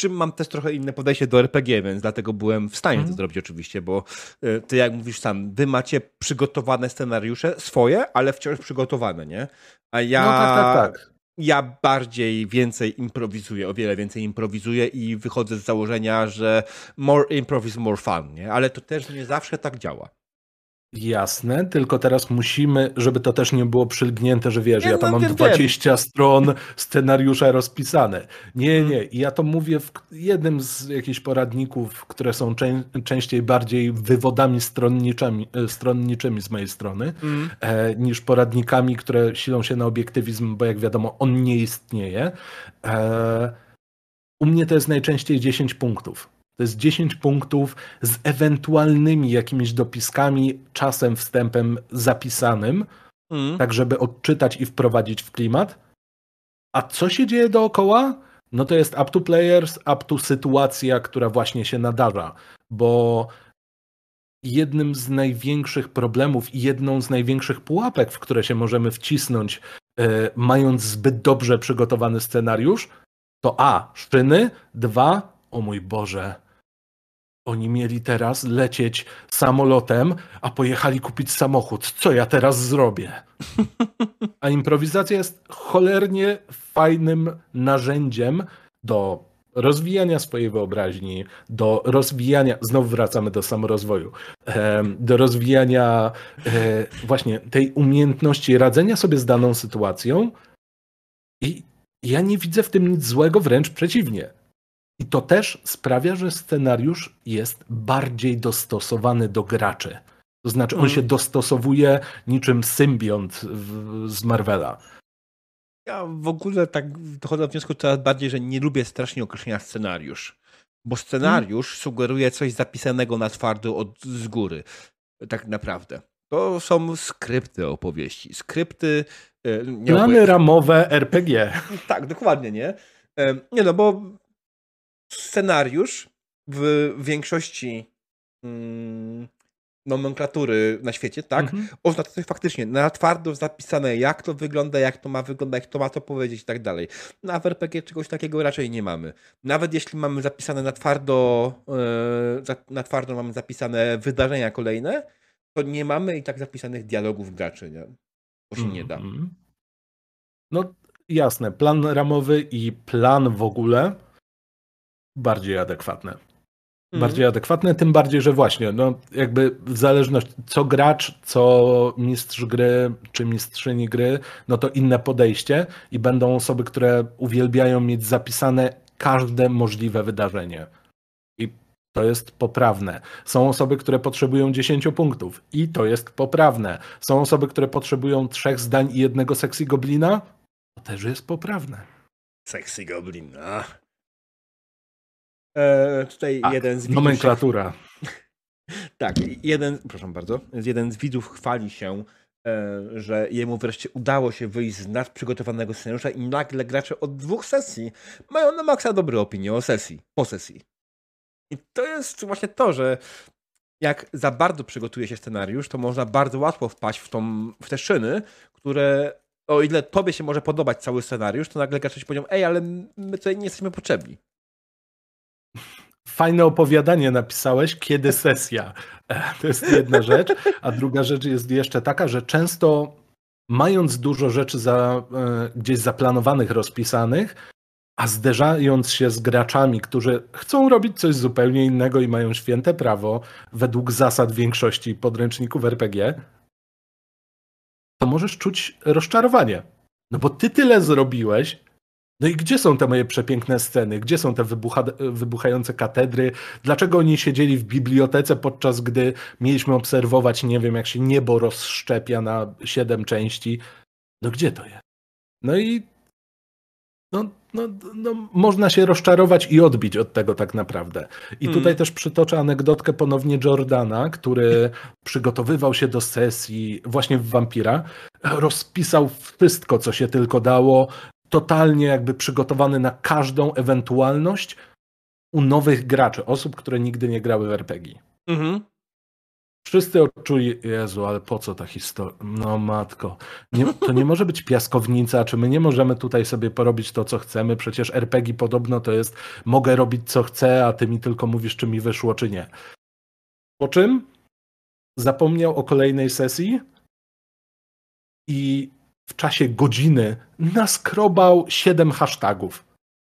Przy czym mam też trochę inne podejście do RPG, więc dlatego byłem w stanie to mhm. zrobić oczywiście, bo y, ty jak mówisz sam, wy macie przygotowane scenariusze swoje, ale wciąż przygotowane, nie? A ja... No tak, tak, tak. Ja bardziej więcej improwizuję, o wiele więcej improwizuję i wychodzę z założenia, że more improv is more fun, nie? Ale to też nie zawsze tak działa. Jasne, tylko teraz musimy, żeby to też nie było przylgnięte, że wiesz, ja, ja tam mam wiem, 20 wiem. stron scenariusza rozpisane. Nie, mhm. nie. Ja to mówię w jednym z jakichś poradników, które są czę częściej bardziej wywodami stronniczymi, e, stronniczymi z mojej strony, mm. e, niż poradnikami, które silą się na obiektywizm, bo jak wiadomo, on nie istnieje. E, u mnie to jest najczęściej 10 punktów. To jest 10 punktów z ewentualnymi jakimiś dopiskami, czasem wstępem zapisanym, mm. tak żeby odczytać i wprowadzić w klimat. A co się dzieje dookoła? No to jest up to players, up to sytuacja, która właśnie się nadarza, bo jednym z największych problemów i jedną z największych pułapek, w które się możemy wcisnąć, yy, mając zbyt dobrze przygotowany scenariusz, to A. Szyny, dwa. O mój Boże, oni mieli teraz lecieć samolotem, a pojechali kupić samochód. Co ja teraz zrobię? A improwizacja jest cholernie fajnym narzędziem do rozwijania swojej wyobraźni, do rozwijania, znowu wracamy do samorozwoju, do rozwijania e, właśnie tej umiejętności radzenia sobie z daną sytuacją. I ja nie widzę w tym nic złego, wręcz przeciwnie. I to też sprawia, że scenariusz jest bardziej dostosowany do graczy. To znaczy, on mm. się dostosowuje niczym symbiont z Marvela. Ja w ogóle tak dochodzę do wniosku coraz bardziej, że nie lubię strasznie określenia scenariusz. Bo scenariusz mm. sugeruje coś zapisanego na twardo od z góry. Tak naprawdę. To są skrypty opowieści. Skrypty. E, Plany ramowe RPG. Tak, dokładnie, nie? Nie no, bo scenariusz w większości mm, nomenklatury na świecie, tak, mhm. oznacza coś faktycznie na twardo zapisane, jak to wygląda, jak to ma wyglądać, kto ma to powiedzieć i tak dalej. Na w RPG czegoś takiego raczej nie mamy. Nawet jeśli mamy zapisane na twardo, yy, na twardo mamy zapisane wydarzenia kolejne, to nie mamy i tak zapisanych dialogów graczy, nie? Bo się nie da. Mhm. No jasne, plan ramowy i plan w ogóle bardziej adekwatne. Mhm. Bardziej adekwatne, tym bardziej, że właśnie, no jakby w zależności co gracz, co mistrz gry, czy mistrzyni gry, no to inne podejście i będą osoby, które uwielbiają mieć zapisane każde możliwe wydarzenie. I to jest poprawne. Są osoby, które potrzebują 10 punktów i to jest poprawne. Są osoby, które potrzebują trzech zdań i jednego sexy goblina. To też jest poprawne. Sexy goblin, a. E, tutaj A, jeden z widzów. Nomenklatura. tak, jeden, proszę bardzo, jeden z widzów chwali się, e, że jemu wreszcie udało się wyjść z nadprzygotowanego scenariusza i nagle gracze od dwóch sesji mają na maksa dobre opinie o sesji, po sesji. I to jest właśnie to, że jak za bardzo przygotuje się scenariusz, to można bardzo łatwo wpaść w, tą, w te szyny, które o ile tobie się może podobać cały scenariusz, to nagle gracze ci powiedzą, ej, ale my tutaj nie jesteśmy potrzebni. Fajne opowiadanie napisałeś, kiedy [laughs] sesja. E, to jest jedna rzecz. A druga rzecz jest jeszcze taka, że często mając dużo rzeczy za, e, gdzieś zaplanowanych, rozpisanych, a zderzając się z graczami, którzy chcą robić coś zupełnie innego i mają święte prawo według zasad większości podręczników RPG, to możesz czuć rozczarowanie. No bo ty tyle zrobiłeś, no i gdzie są te moje przepiękne sceny? Gdzie są te wybucha, wybuchające katedry? Dlaczego oni siedzieli w bibliotece, podczas gdy mieliśmy obserwować, nie wiem, jak się niebo rozszczepia na siedem części? No gdzie to jest? No i no, no, no, można się rozczarować i odbić od tego tak naprawdę. I hmm. tutaj też przytoczę anegdotkę ponownie Jordana, który przygotowywał się do sesji właśnie w Vampira, rozpisał wszystko, co się tylko dało, totalnie jakby przygotowany na każdą ewentualność u nowych graczy, osób, które nigdy nie grały w RPG. Mhm. Wszyscy odczuli, Jezu, ale po co ta historia? No matko, nie, to nie może być piaskownica, czy my nie możemy tutaj sobie porobić to, co chcemy? Przecież RPG podobno to jest, mogę robić co chcę, a ty mi tylko mówisz, czy mi wyszło, czy nie. Po czym zapomniał o kolejnej sesji i w czasie godziny naskrobał siedem hashtagów.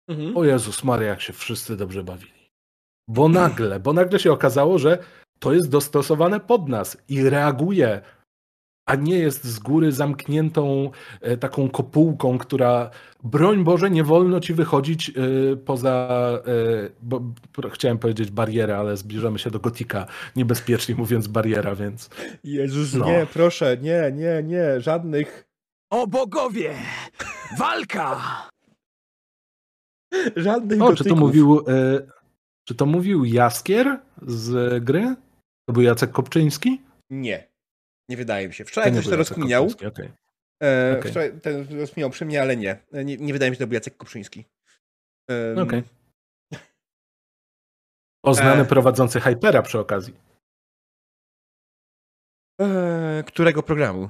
Mhm. O Jezus Maria, jak się wszyscy dobrze bawili. Bo nagle, bo nagle się okazało, że to jest dostosowane pod nas i reaguje, a nie jest z góry zamkniętą e, taką kopułką, która broń Boże, nie wolno ci wychodzić e, poza, e, bo, chciałem powiedzieć barierę, ale zbliżamy się do gotika, niebezpiecznie mówiąc bariera, więc... Jezus, no. nie, proszę, nie, nie, nie, żadnych... O bogowie! Walka! Żadnych o, gotyków. czy to mówił... Czy to mówił Jaskier z gry? To był Jacek Kopczyński? Nie. Nie wydaje mi się. Wczoraj ktoś to rozkminiał. Okay. E, okay. Wczoraj ten rozkminiał przy mnie, ale nie. E, nie. nie. wydaje mi się, że to był Jacek Kopczyński. Um, Okej. Okay. [laughs] Oznany e... prowadzący Hypera przy okazji. E... Którego programu?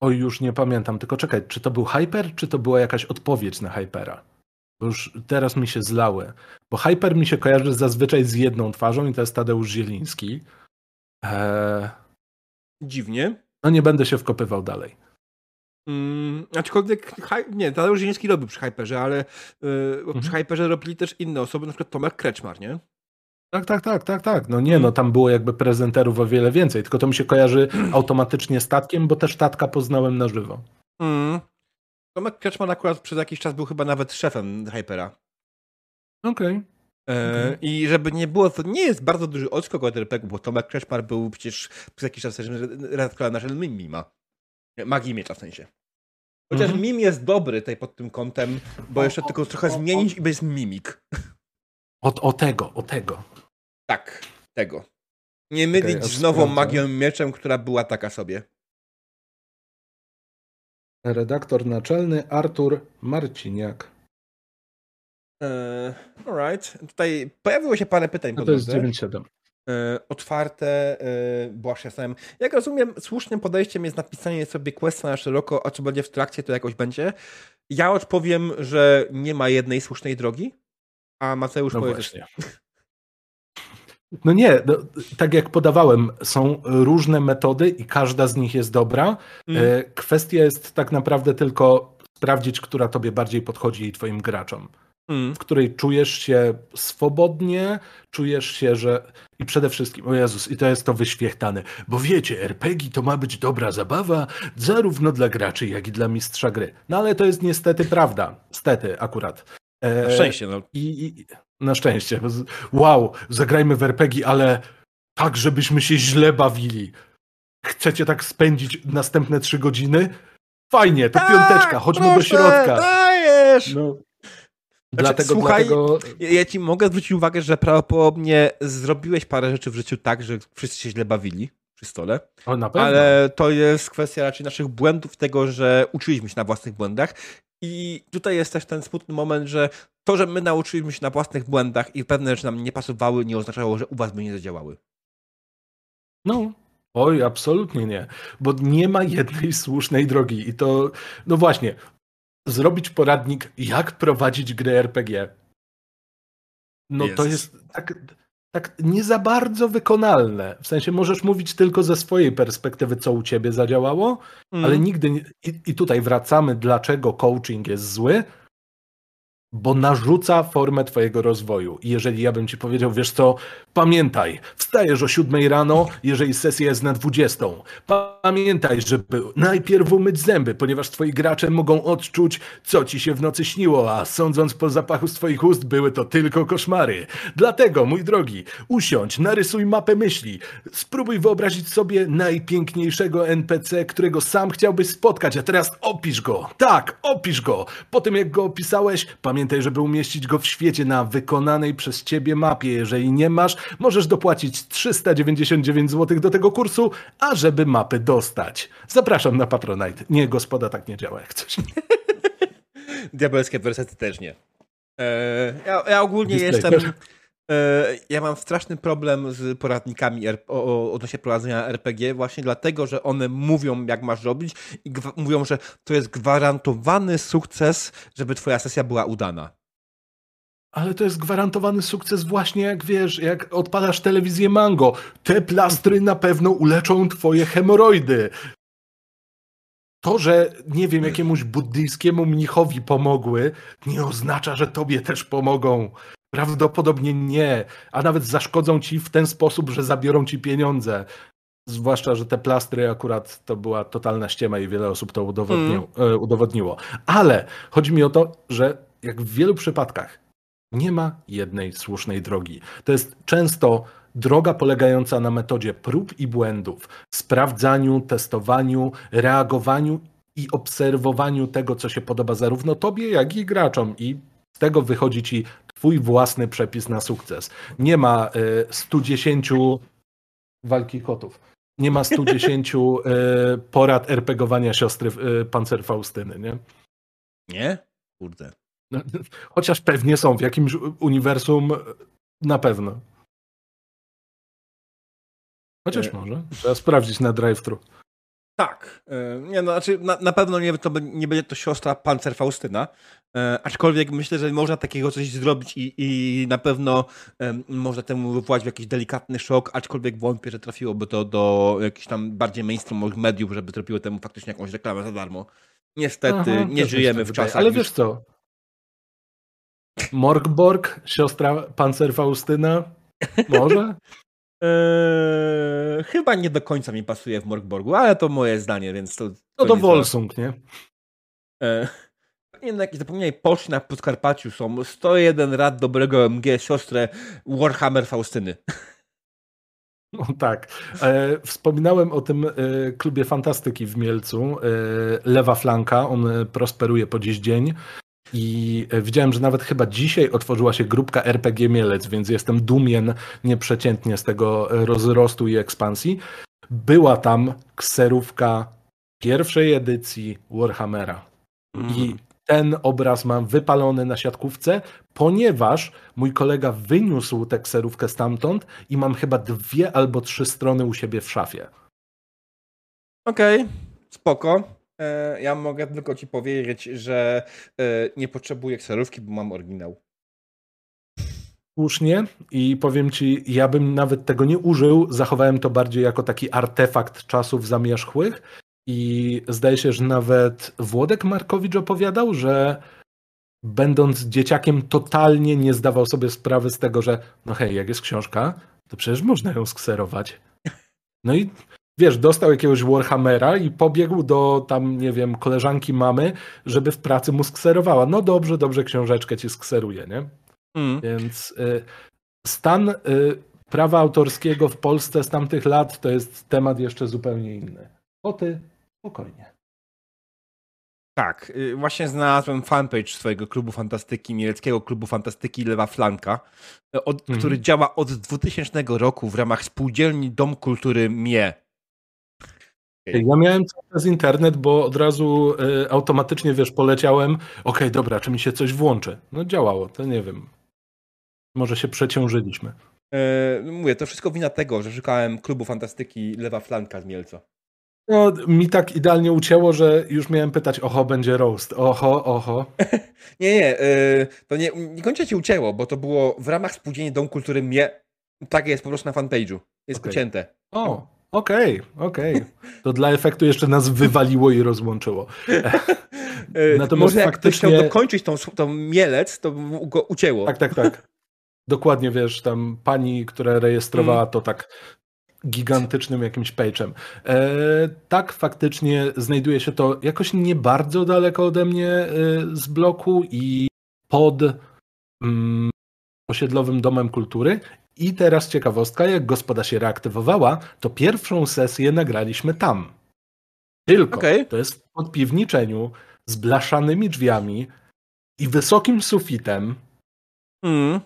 Oj, już nie pamiętam. Tylko czekaj, czy to był Hyper, czy to była jakaś odpowiedź na Hypera? Bo już teraz mi się zlały. Bo Hyper mi się kojarzy zazwyczaj z jedną twarzą i to jest Tadeusz Zieliński. Eee... Dziwnie. No nie będę się wkopywał dalej. Mm, aczkolwiek, nie, Tadeusz Zieliński robił przy Hyperze, ale yy, mhm. przy Hyperze robili też inne osoby, na przykład Tomek Kreczmar, nie? Tak, tak, tak, tak, tak. No nie, no tam było jakby prezenterów o wiele więcej, tylko to mi się kojarzy [clears throat] automatycznie statkiem, bo też statka poznałem na żywo. Mm. Tomek Kreczman akurat przez jakiś czas był chyba nawet szefem Hypera. Okej. Okay. E, okay. I żeby nie było, to nie jest bardzo duży odskok od RPG, bo Tomek Kreczmar był przecież przez jakiś czas redaktorem naczelnym Mima. Magii miecza w sensie. Chociaż mm -hmm. mim jest dobry tutaj pod tym kątem, bo jeszcze o, tylko o, trochę o, zmienić i będzie mimik. O, o tego, o tego. Tak, tego. Nie mylić okay, z nową magią mieczem, która była taka sobie. Redaktor naczelny Artur Marciniak. Eee, alright. Tutaj pojawiło się parę pytań. No to jest 9.7. Eee, otwarte, eee, bo ja sam. Jak rozumiem, słusznym podejściem jest napisanie sobie questa na szeroko, a co będzie w trakcie, to jakoś będzie. Ja odpowiem, że nie ma jednej słusznej drogi, a Mateusz no powie właśnie. No nie, no, tak jak podawałem, są różne metody i każda z nich jest dobra. Mm. Kwestia jest tak naprawdę tylko sprawdzić, która tobie bardziej podchodzi i twoim graczom. Mm. W której czujesz się swobodnie, czujesz się, że. I przede wszystkim, o Jezus, i to jest to wyświechtane, bo wiecie, RPG to ma być dobra zabawa, zarówno dla graczy, jak i dla mistrza gry. No ale to jest niestety prawda. Stety, akurat. E, Na szczęście, no. I, i, na szczęście. Wow, zagrajmy w RPG, ale tak, żebyśmy się źle bawili. Chcecie tak spędzić następne trzy godziny? Fajnie, to tak, piąteczka, chodźmy proszę, do środka. Dajesz! No. Znaczy, dlatego, słuchaj, dlatego... ja ci mogę zwrócić uwagę, że prawdopodobnie zrobiłeś parę rzeczy w życiu tak, że wszyscy się źle bawili przy stole. O, na pewno. Ale to jest kwestia raczej naszych błędów, tego, że uczyliśmy się na własnych błędach. I tutaj jest też ten smutny moment, że to, że my nauczyliśmy się na własnych błędach i pewne rzeczy nam nie pasowały, nie oznaczało, że u was by nie zadziałały. No, oj, absolutnie nie. Bo nie ma jednej słusznej drogi. I to, no właśnie, zrobić poradnik, jak prowadzić grę RPG. No jest. to jest tak, tak nie za bardzo wykonalne. W sensie możesz mówić tylko ze swojej perspektywy, co u ciebie zadziałało, mm. ale nigdy nie... I, I tutaj wracamy, dlaczego coaching jest zły, bo narzuca formę twojego rozwoju. I jeżeli ja bym ci powiedział, wiesz co, pamiętaj, wstajesz o 7 rano, jeżeli sesja jest na 20. Pamiętaj, żeby najpierw umyć zęby, ponieważ twoi gracze mogą odczuć, co ci się w nocy śniło, a sądząc po zapachu z twoich ust, były to tylko koszmary. Dlatego, mój drogi, usiądź, narysuj mapę myśli, spróbuj wyobrazić sobie najpiękniejszego NPC, którego sam chciałbyś spotkać, a teraz opisz go. Tak, opisz go. Po tym, jak go opisałeś, pamiętaj, żeby umieścić go w świecie na wykonanej przez ciebie mapie. Jeżeli nie masz, możesz dopłacić 399 zł do tego kursu, a żeby mapy dostać. Zapraszam na Patronite. Nie, gospoda tak nie działa jak coś. [laughs] Diabelskie wersety też nie. Eee, ja, ja, ogólnie Display jestem... E, ja mam straszny problem z poradnikami odnośnie prowadzenia RPG, właśnie dlatego, że one mówią, jak masz robić i mówią, że to jest gwarantowany sukces, żeby twoja sesja była udana. Ale to jest gwarantowany sukces właśnie jak wiesz, jak odpalasz telewizję Mango. Te plastry na pewno uleczą twoje hemoroidy. To, że nie wiem, jakiemuś buddyjskiemu mnichowi pomogły, nie oznacza, że tobie też pomogą. Prawdopodobnie nie, a nawet zaszkodzą ci w ten sposób, że zabiorą ci pieniądze. Zwłaszcza, że te plastry akurat to była totalna ściema i wiele osób to udowodniło. Mm. udowodniło. Ale chodzi mi o to, że jak w wielu przypadkach nie ma jednej słusznej drogi. To jest często droga polegająca na metodzie prób i błędów, sprawdzaniu, testowaniu, reagowaniu i obserwowaniu tego, co się podoba zarówno tobie, jak i graczom. I z tego wychodzi ci twój własny przepis na sukces. Nie ma y, 110 walki kotów. Nie ma 110 y, porad RPGowania siostry y, Pancer Faustyny, nie? Nie? Kurde. [laughs] Chociaż pewnie są w jakimś uniwersum na pewno. Chociaż e... może. Trzeba sprawdzić na drive-thru. Tak. E, nie, no, znaczy na, na pewno nie, to, nie będzie to siostra Pancer Faustyna, e, aczkolwiek myślę, że można takiego coś zrobić i, i na pewno e, można temu wywołać jakiś delikatny szok, aczkolwiek wątpię, że trafiłoby to do jakichś tam bardziej mainstreamowych mediów, żeby zrobiło temu faktycznie jakąś reklamę za darmo. Niestety Aha, nie żyjemy w czasach. Ale wiesz co? Morgborg, siostra Pancer Faustyna? Może? Eee, [laughs] chyba nie do końca mi pasuje w Morgborgu, ale to moje zdanie, więc to. No to Wolsung, nie? [laughs] Eee, jakieś zapomnienie, Polski na Podkarpaciu są 101 rad dobrego MG, siostrę Warhammer Faustyny. [laughs] No tak. E, wspominałem o tym e, klubie fantastyki w Mielcu. E, lewa flanka, on prosperuje po dziś dzień. I e, widziałem, że nawet chyba dzisiaj otworzyła się grupka RPG Mielec, więc jestem dumien nieprzeciętnie z tego rozrostu i ekspansji. Była tam kserówka pierwszej edycji Warhammera. Mm. I ten obraz mam wypalony na siatkówce, ponieważ mój kolega wyniósł tę kserówkę stamtąd i mam chyba dwie albo trzy strony u siebie w szafie. Okej, okay. spoko. E, ja mogę tylko ci powiedzieć, że e, nie potrzebuję Excelówki, bo mam oryginał. Słusznie i powiem ci, ja bym nawet tego nie użył, zachowałem to bardziej jako taki artefakt czasów zamierzchłych i zdaje się, że nawet Włodek Markowicz opowiadał, że będąc dzieciakiem totalnie nie zdawał sobie sprawy z tego, że no hej, jak jest książka, to przecież można ją skserować. No i wiesz, dostał jakiegoś Warhammera i pobiegł do tam, nie wiem, koleżanki mamy, żeby w pracy mu skserowała. No dobrze, dobrze, książeczkę ci skseruje, nie? Mm. Więc y, stan y, prawa autorskiego w Polsce z tamtych lat to jest temat jeszcze zupełnie inny. O ty, spokojnie. Tak, y, właśnie znalazłem fanpage swojego klubu fantastyki, mieleckiego klubu fantastyki Lewa Flanka, od, mm. który działa od 2000 roku w ramach spółdzielni Dom Kultury MIE. Ja miałem cały czas internet, bo od razu y, automatycznie, wiesz, poleciałem, okej, okay, dobra, czy mi się coś włączy? No działało, to nie wiem. Może się przeciążyliśmy. E, mówię, to wszystko wina tego, że szukałem klubu fantastyki Lewa Flanka z Mielca. No, mi tak idealnie ucięło, że już miałem pytać, oho, będzie roast, oho, oho. [laughs] nie, nie, y, to nie, nie kończę ci ucięło, bo to było w ramach spółdzielni Dom Kultury Mie... Tak jest po prostu na fanpage'u. Jest okay. ucięte. O, Okej, okay, okej. Okay. To dla efektu jeszcze nas wywaliło i rozłączyło. [laughs] Natomiast Może jak faktycznie... chciał dokończyć tą, tą mielec, to go ucięło. Tak, tak, tak. Dokładnie, wiesz, tam pani, która rejestrowała mm. to tak gigantycznym jakimś page'em. E, tak, faktycznie znajduje się to jakoś nie bardzo daleko ode mnie e, z bloku i pod mm, osiedlowym domem kultury i teraz ciekawostka, jak gospoda się reaktywowała, to pierwszą sesję nagraliśmy tam. Tylko okay. to jest w podpiwniczeniu z blaszanymi drzwiami i wysokim sufitem. Mm.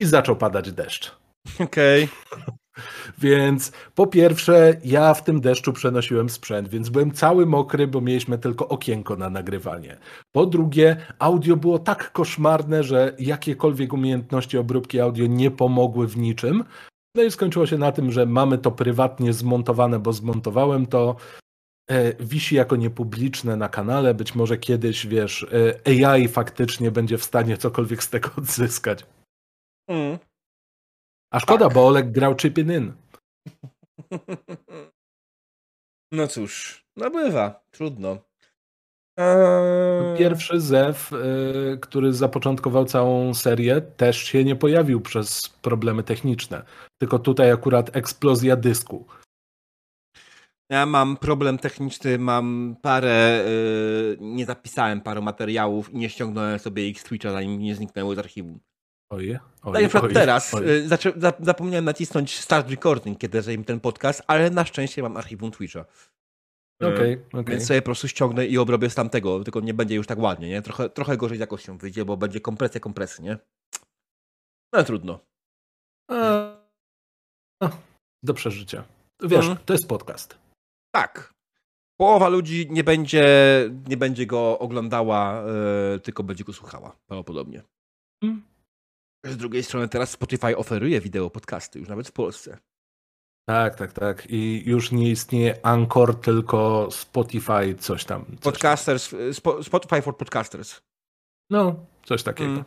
I zaczął padać deszcz. Okej. Okay. Więc po pierwsze, ja w tym deszczu przenosiłem sprzęt, więc byłem cały mokry, bo mieliśmy tylko okienko na nagrywanie. Po drugie, audio było tak koszmarne, że jakiekolwiek umiejętności obróbki audio nie pomogły w niczym. No i skończyło się na tym, że mamy to prywatnie zmontowane, bo zmontowałem to. E, wisi jako niepubliczne na kanale. Być może kiedyś, wiesz, e, AI faktycznie będzie w stanie cokolwiek z tego odzyskać. Mm. A szkoda, tak. bo Olek grał Chippin In. [laughs] No cóż, no bywa, trudno. Eee... Pierwszy Zew, yy, który zapoczątkował całą serię, też się nie pojawił przez problemy techniczne. Tylko tutaj akurat eksplozja dysku. Ja mam problem techniczny, mam parę, yy, nie zapisałem paru materiałów i nie ściągnąłem sobie ich z Twitcha, zanim nie zniknęły z archiwum. Oj, oj, tak na przykład oj, teraz oj. Y, zapomniałem nacisnąć start recording, kiedy zanim ten podcast, ale na szczęście mam archiwum Twitcha. Y, okay, okay. Więc sobie po prostu ściągnę i obrobię z tamtego, tylko nie będzie już tak ładnie, nie? Trochę, trochę gorzej z jakością wyjdzie, bo będzie kompresja kompresy, nie? No trudno. A, do przeżycia. Wiesz, hmm. to jest podcast. Tak. Połowa ludzi nie będzie, nie będzie go oglądała, yy, tylko będzie go słuchała, prawdopodobnie. Hmm. Z drugiej strony teraz Spotify oferuje wideo podcasty, już nawet w Polsce. Tak, tak, tak. I już nie istnieje Anchor, tylko Spotify, coś tam. Coś Podcasters, tam. Spotify for Podcasters. No, coś takiego. Mm.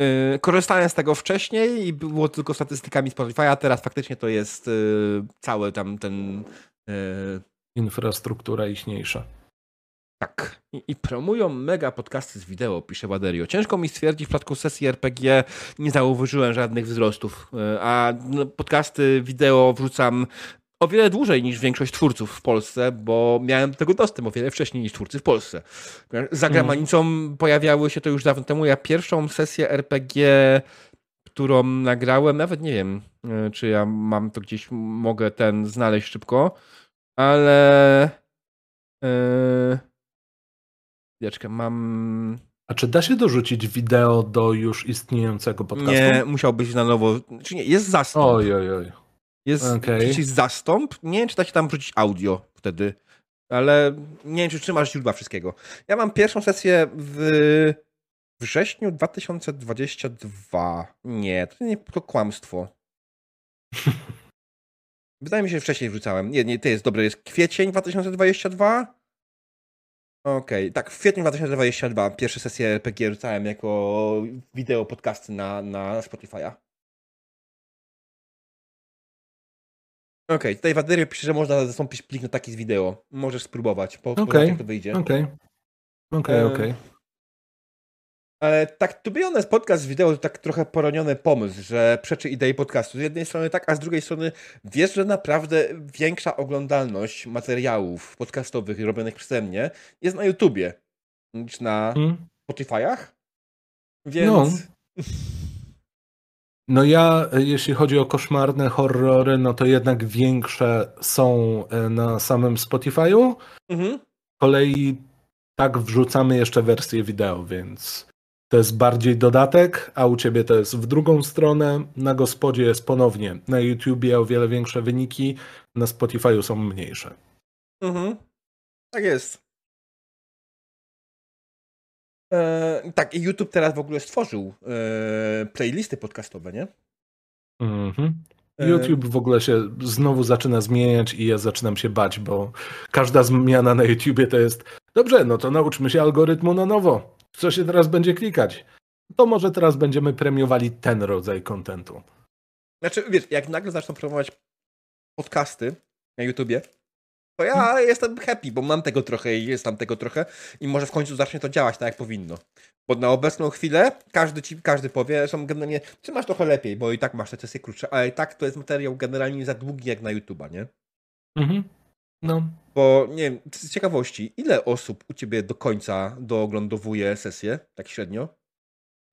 Yy, korzystałem z tego wcześniej i było tylko statystykami Spotify, a teraz faktycznie to jest yy, cały tam ten... Yy... Infrastruktura ichniejsza. Tak. I, I, promują mega podcasty z wideo, pisze Waderio. Ciężko mi stwierdzić, w przypadku sesji RPG nie zauważyłem żadnych wzrostów, e, a no, podcasty wideo wrzucam o wiele dłużej niż większość twórców w Polsce, bo miałem tego dostęp o wiele wcześniej niż twórcy w Polsce. Za mhm. granicą mm. pojawiały się to już dawno temu. Ja pierwszą sesję RPG, którą nagrałem, nawet nie wiem, e, czy ja mam to gdzieś, mogę ten znaleźć szybko, ale... Yy Chwileczkę, mam... A czy da się dorzucić wideo do już istniejącego podcastu? Nie, musiałbyś na nowo... Czy nie, jest zastąp. Oj, oj, oj. Jest okay. przycisk zastąp. Nie wiem, czy da się tam wrzucić audio wtedy, ale nie wiem, czy trzymasz źródła wszystkiego. Ja mam pierwszą sesję w wrześniu 2022. Nie, to nie to kłamstwo. [laughs] Wydaje mi się, że wcześniej wrzucałem. Nie, nie, to jest dobre. Jest kwiecień 2022. Okej, okay. tak, w kwietniu 2022 pierwsze sesje RPG rzucałem jako wideo podcasty na, na Spotify'a. Okej, okay, tutaj Wadery pisze, że można zastąpić plik na taki z wideo. Możesz spróbować, po, okay. jak to wyjdzie. Okej, okej, okej. Ale tak, to be podcast wideo to tak trochę poroniony pomysł, że przeczy idei podcastu. Z jednej strony tak, a z drugiej strony wiesz, że naprawdę większa oglądalność materiałów podcastowych robionych przeze mnie jest na YouTubie niż na hmm. Spotify'ach. Więc... No. [laughs] No ja, jeśli chodzi o koszmarne horrory, no to jednak większe są e, na samym Spotify'u. Mhm. Z kolei tak wrzucamy jeszcze wersję wideo, więc to jest bardziej dodatek, a u ciebie to jest w drugą stronę. Na gospodzie jest ponownie na YouTubie o wiele większe wyniki, na Spotify'u są mniejsze. Mhm. Tak jest. E, tak, i YouTube teraz w ogóle stworzył e, playlisty podcastowe, nie? Mhm. E, YouTube w ogóle się znowu zaczyna zmieniać i ja zaczynam się bać, bo każda zmiana na YouTubie to jest dobrze, no to nauczmy się algorytmu na nowo co się teraz będzie klikać. To może teraz będziemy premiowali ten rodzaj kontentu. Znaczy, wiesz, jak nagle zaczną promować podcasty na YouTubie, to ja hmm. jestem happy, bo mam tego trochę i jest tam tego trochę i może w końcu zacznie to działać tak, jak powinno. Bo na obecną chwilę każdy ci, każdy powie, że generalnie masz trochę lepiej, bo i tak masz te sesje krótsze, ale i tak to jest materiał generalnie za długi jak na YouTuba, nie? Mhm. No. Bo nie wiem, z ciekawości, ile osób u ciebie do końca dooglądowuje sesję, tak średnio?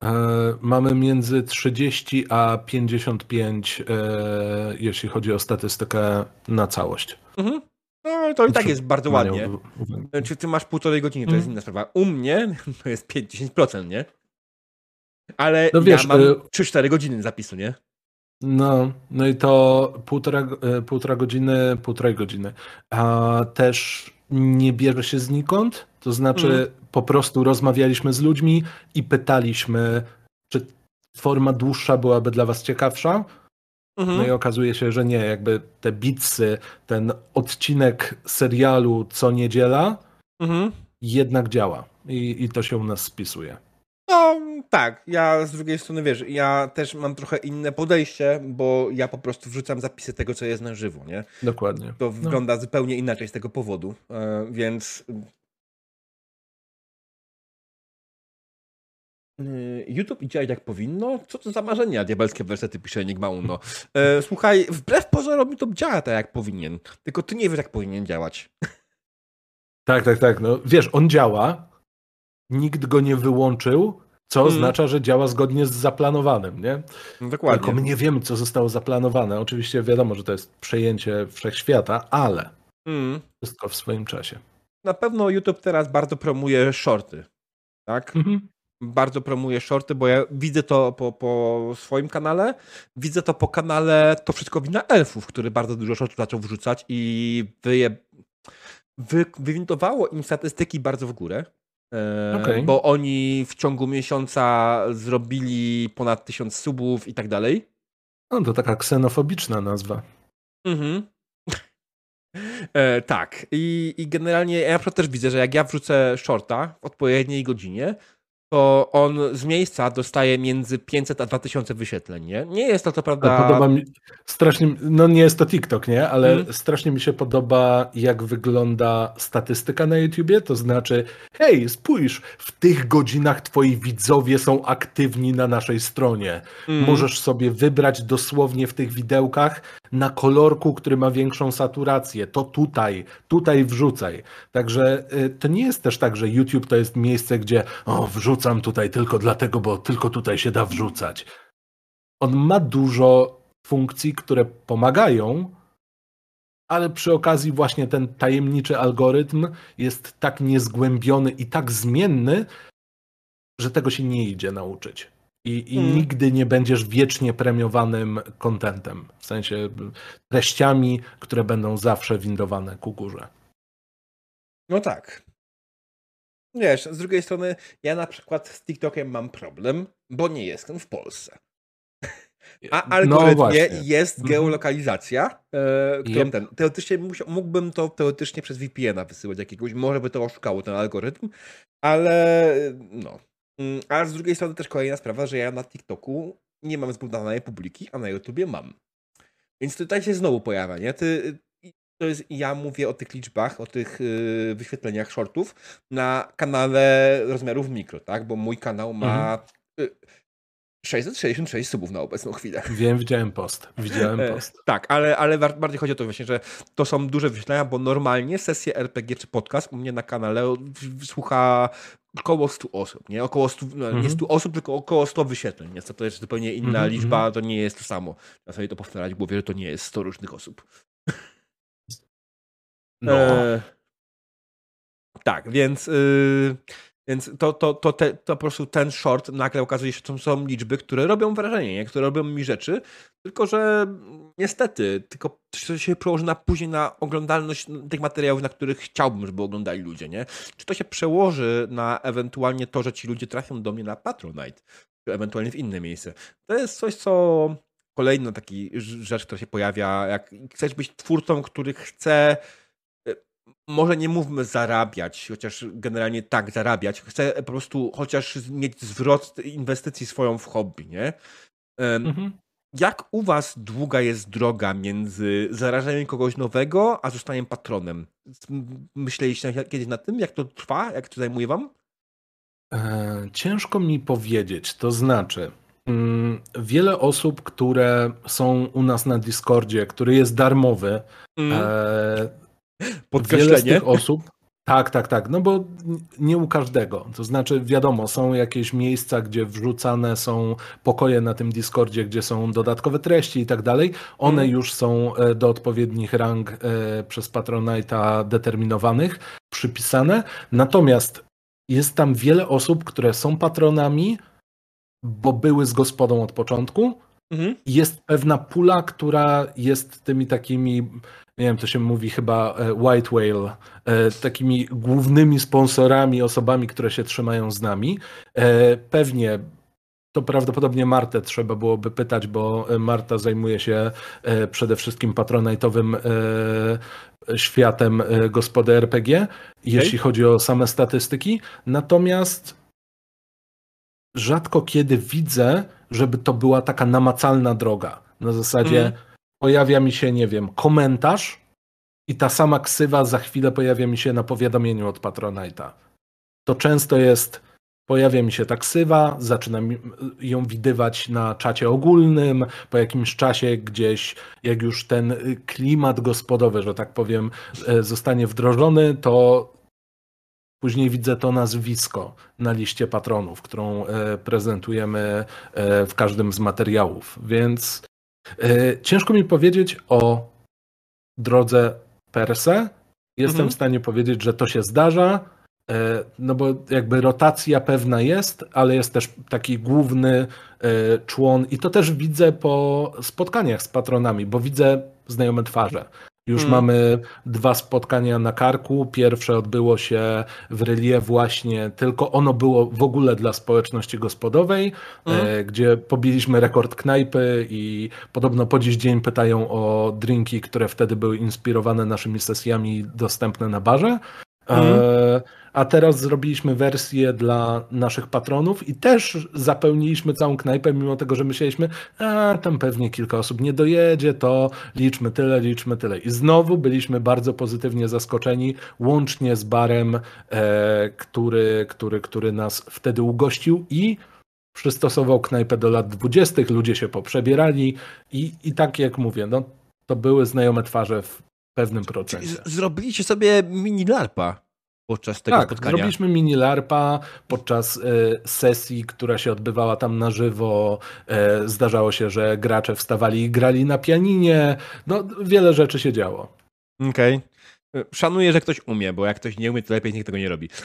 E, mamy między 30 a 55, e, jeśli chodzi o statystykę na całość. Mhm. No to i tak jest bardzo ładnie. Czy ty masz półtorej godziny, to jest mhm. inna sprawa. U mnie [laughs] to jest 5-10%, nie? Ale no wiesz, ja mam 3-4 e, godziny zapisu, nie? No, no i to półtora, e, półtora godziny, półtorej godziny. A też nie bierze się znikąd, to znaczy mm. po prostu rozmawialiśmy z ludźmi i pytaliśmy, czy forma dłuższa byłaby dla was ciekawsza. Mhm. No i okazuje się, że nie, jakby te bitsy, ten odcinek serialu co niedziela mhm. jednak działa i, i to się u nas spisuje. No tak, ja z drugiej strony wiesz, ja też mam trochę inne podejście, bo ja po prostu wrzucam zapisy tego, co jest na żywo, nie? Dokładnie. To no. wygląda zupełnie inaczej z tego powodu, e, więc y, YouTube idzie jak powinno? Co to za marzenia? Diabelskie wersety pisze Enigma Uno. E, słuchaj, wbrew pozorom YouTube działa tak jak powinien, tylko ty nie wiesz jak powinien działać. Tak, tak, tak. No, wiesz, on działa, nikt go nie wyłączył, co hmm. oznacza, że działa zgodnie z zaplanowanym, nie? No, dokładnie. Tylko my nie wiemy, co zostało zaplanowane. Oczywiście wiadomo, że to jest przejęcie wszechświata, ale hmm. wszystko w swoim czasie. Na pewno YouTube teraz bardzo promuje shorty, tak? Mhm. Bardzo promuje shorty, bo ja widzę to po, po swoim kanale, widzę to po kanale To Wszystko Wina Elfów, który bardzo dużo shortów zaczął wrzucać i wyje, wy, wywintowało im statystyki bardzo w górę. E, okay. Bo oni w ciągu miesiąca zrobili ponad tysiąc subów i tak dalej. No to taka ksenofobiczna nazwa. Mhm. E, tak. I, I generalnie ja na przykład też widzę, że jak ja wrzucę shorta w odpowiedniej godzinie, to on z miejsca dostaje między 500 a 2000 wyświetleń, nie? Nie jest to to prawda... Podoba mi strasznie, no nie jest to TikTok, nie? Ale hmm. strasznie mi się podoba jak wygląda statystyka na YouTubie, to znaczy hej, spójrz, w tych godzinach twoi widzowie są aktywni na naszej stronie. Hmm. Możesz sobie wybrać dosłownie w tych widełkach na kolorku, który ma większą saturację. To tutaj, tutaj wrzucaj. Także y, to nie jest też tak, że YouTube to jest miejsce, gdzie o, wrzucam tutaj tylko dlatego, bo tylko tutaj się da wrzucać. On ma dużo funkcji, które pomagają, ale przy okazji właśnie ten tajemniczy algorytm jest tak niezgłębiony i tak zmienny, że tego się nie idzie nauczyć. I, i hmm. nigdy nie będziesz wiecznie premiowanym kontentem, w sensie treściami, które będą zawsze windowane ku górze. No tak. Wiesz, z drugiej strony, ja na przykład z TikTokiem mam problem, bo nie jestem w Polsce. A algorytmie no jest mhm. geolokalizacja, e, którą yep. ten. Teoretycznie mógłbym to teoretycznie przez VPN-a wysyłać jakiegoś, może by to oszukało ten algorytm, ale no, Mm, a z drugiej strony też kolejna sprawa, że ja na TikToku nie mam zbudowanej publiki, a na YouTubie mam. Więc tutaj się znowu pojawia, nie? Ty, to jest, ja mówię o tych liczbach, o tych yy, wyświetleniach shortów na kanale rozmiarów mikro, tak? Bo mój kanał ma mhm. y, 666 subów na obecną chwilę. Wiem, widziałem post. Widziałem [laughs] e, post. tak, ale, ale bardziej chodzi o to właśnie, że to są duże wyświetlenia, bo normalnie sesję RPG czy podcast u mnie na kanale słucha około 100 osób, nie? Około 100, no, nie 100 mhm. osób, tylko około 100 wyświetleń. Jest to, jest zupełnie inna -hmm. liczba, to nie jest to samo. Ja sobie to powtarzać w głowie, że to nie jest 100 różnych osób. No. E, tak, więc... Yy, więc to, to, to, te, to po prostu ten short nagle okazuje się, że to są liczby, które robią wrażenie, nie? które robią mi rzeczy, tylko że niestety, tylko to się przełoży na później na oglądalność tych materiałów, na których chciałbym, żeby oglądali ludzie, nie? Czy to się przełoży na ewentualnie to, że ci ludzie trafią do mnie na Patronite, czy ewentualnie w inne miejsce. To jest coś, co kolejna taki rzecz, która się pojawia, jak chcesz być twórcą, który chce może nie mówmy zarabiać, chociaż generalnie tak, zarabiać. Chcę po prostu chociaż mieć zwrot inwestycji swoją w hobby, nie? Mhm. Jak u was długa jest droga między zarażeniem kogoś nowego, a zostaniem patronem? Myśleliście kiedyś na tym, jak to trwa, jak to zajmuje wam? E, ciężko mi powiedzieć, to znaczy mm, wiele osób, które są u nas na Discordzie, który jest darmowy, mm. E, Wiele z tych osób, tak, tak, tak. No bo nie u każdego. To znaczy, wiadomo, są jakieś miejsca, gdzie wrzucane są pokoje na tym Discordzie, gdzie są dodatkowe treści i tak dalej. One mm. już są e, do odpowiednich rang e, przez Patronite'a determinowanych, przypisane. Natomiast jest tam wiele osób, które są patronami, bo były z gospodą od początku Mhm. jest pewna pula, która jest tymi takimi, nie wiem, to się mówi chyba e, white whale, e, takimi głównymi sponsorami, osobami, które się trzymają z nami. E, Pewnie to prawdopodobnie Martę trzeba byłoby pytać, bo Marta zajmuje się przede wszystkim patronajtowym światem gospody RPG, jeśli chodzi o same statystyki. Natomiast rzadko kiedy widzę, żeby to była taka namacalna droga. Na zasadzie Mhm. Pojawia mi się, nie wiem, komentarz i ta sama ksywa za chwilę pojawia mi się na powiadomieniu od Patronite'a. To często jest, pojawia mi się ta ksywa, zaczynam ją widywać na czacie ogólnym, po jakimś czasie gdzieś, jak już ten y, klimat gospodowy, że tak powiem, e, zostanie wdrożony, to Później widzę to nazwisko na liście patronów, którą e, prezentujemy e, w każdym z materiałów. Więc ciężko mi powiedzieć o drodze per se. Jestem Mhm. w stanie powiedzieć, że to się zdarza, e, no bo jakby rotacja pewna jest, ale jest też taki główny e, człon i to też widzę po spotkaniach z patronami, bo widzę znajome twarze. Już Mhm. mamy dwa spotkania na karku. Pierwsze odbyło się w Relie właśnie, tylko ono było w ogóle dla społeczności gospodowej, Mhm. e, gdzie pobiliśmy rekord knajpy i podobno po dziś dzień pytają o drinki, które wtedy były inspirowane naszymi sesjami dostępne na barze. Mhm. E, a teraz zrobiliśmy wersję dla naszych patronów i też zapełniliśmy całą knajpę, mimo tego, że myśleliśmy, a tam pewnie kilka osób nie dojedzie, to liczmy tyle, liczmy tyle. I znowu byliśmy bardzo pozytywnie zaskoczeni, łącznie z barem, e, który, który, który nas wtedy ugościł i przystosował knajpę do lat dwudziestych, ludzie się poprzebierali i, i tak jak mówię, no, to były znajome twarze w pewnym procencie. zrobiliście sobie mini larpa podczas tego tak, spotkania. zrobiliśmy mini larpa podczas e, sesji, która się odbywała tam na żywo. E, zdarzało się, że gracze wstawali i grali na pianinie. No, wiele rzeczy się działo. Okej. Szanuję, że ktoś umie, bo jak ktoś nie umie, to lepiej niech tego nie robi. [laughs]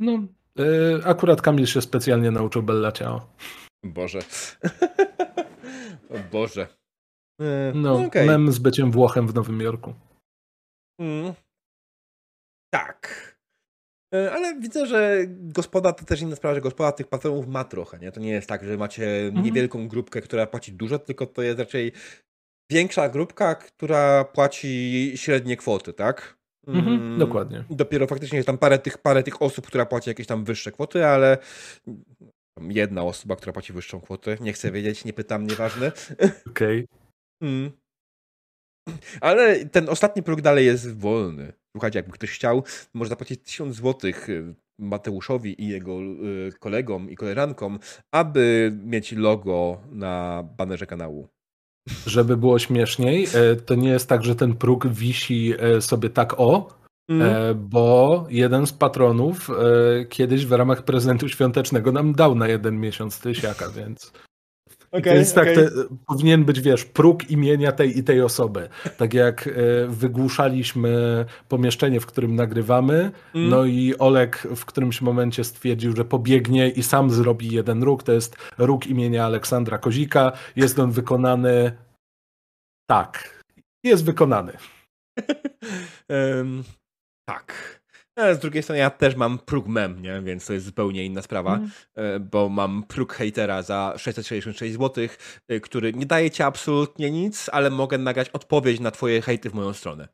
No, e, akurat Kamil się specjalnie nauczył Bella Ciao. Boże. [laughs] o Boże. E, No, okej. mem z byciem Włochem w Nowym Jorku. Mm. Tak. E, Ale widzę, że gospoda to też inna sprawa, że gospoda tych patronów ma trochę, nie? To nie jest tak, że macie niewielką grupkę, która płaci dużo, tylko to jest raczej większa grupka, która płaci średnie kwoty, tak? Mhm, Mm, dokładnie. Dopiero faktycznie jest tam parę tych, parę tych osób, która płaci jakieś tam wyższe kwoty, ale jedna osoba, która płaci wyższą kwotę, nie chcę wiedzieć, nie pytam, nieważne. Okej. Mm. Ale ten ostatni próg dalej jest wolny. Słuchajcie, jakby ktoś chciał, może zapłacić 1000 złotych y, Mateuszowi i jego y, kolegom i koleżankom, aby mieć logo na banerze kanału. Żeby było śmieszniej, e, to nie jest tak, że ten próg wisi sobie tak o, Mm. Bo jeden z patronów kiedyś w ramach prezentu świątecznego nam dał na jeden miesiąc tysiaka, więc, Okej, więc tak, te, powinien być, wiesz, próg imienia tej i tej osoby. Tak jak e, wygłuszaliśmy pomieszczenie, w którym nagrywamy, Mm. no i Olek w którymś momencie stwierdził, że pobiegnie i sam zrobi jeden róg, to jest róg imienia Aleksandra Kozika, jest on wykonany tak, jest wykonany. [laughs] Em, tak. Ale z drugiej strony ja też mam próg mem, nie? więc to jest zupełnie inna sprawa, e, bo mam próg hejtera za 666 zł, e, który nie daje ci absolutnie nic, ale mogę nagrać odpowiedź na twoje hejty w moją stronę.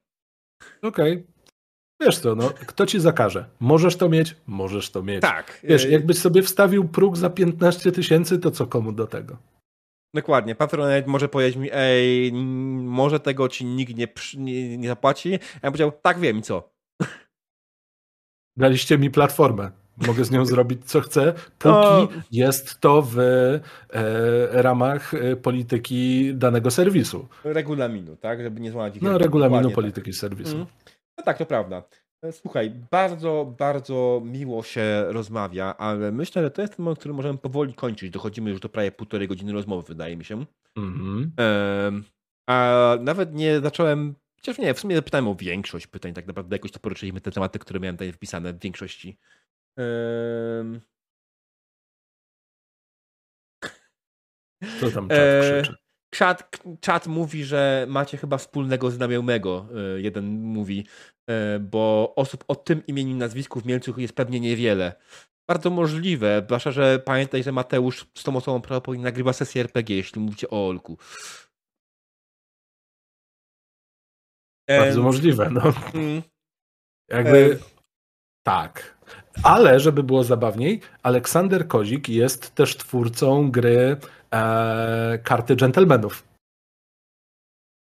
Okej. Wiesz co, no, kto ci zakaże? Możesz to mieć? Możesz to mieć. Tak. Wiesz, e, jakbyś sobie wstawił próg za 15 tysięcy, to co komu do tego? Dokładnie. Patronite może powiedzieć mi, ej, może tego ci nikt nie, przy- nie, nie zapłaci. Ja bym powiedział, tak wiem i co. Daliście mi platformę. Mogę z nią [laughs] zrobić co chcę, póki O. jest to w e, ramach e, polityki danego serwisu. Regulaminu, tak? Żeby nie złamać ich No, regulaminu Dokładnie polityki serwisu. Mm. No tak, to prawda. E, Słuchaj, bardzo, bardzo miło się rozmawia, ale myślę, że to jest ten moment, który możemy powoli kończyć. Dochodzimy już do prawie półtorej godziny rozmowy, wydaje mi się. Mhm. Em, a nawet nie zacząłem, chociaż nie, w sumie zapytałem o większość pytań, tak naprawdę jakoś to poruszyliśmy te tematy, które miałem tutaj wpisane w większości. Em, Co tam czat E, krzyczy? Czat, czat mówi, że macie chyba wspólnego znajomego, e, jeden mówi, e, bo osób o tym imieniu i nazwisku w Mielcu jest pewnie niewiele. Bardzo możliwe, zwłaszcza, że pamiętaj, że Mateusz z tą osobą prawdopodobnie nagrywa sesję RPG, jeśli mówicie o Olku. Bardzo Em, możliwe, no. mm, Jakby tak. Ale żeby było zabawniej, Aleksander Kozik jest też twórcą gry e, Karty Dżentelmenów.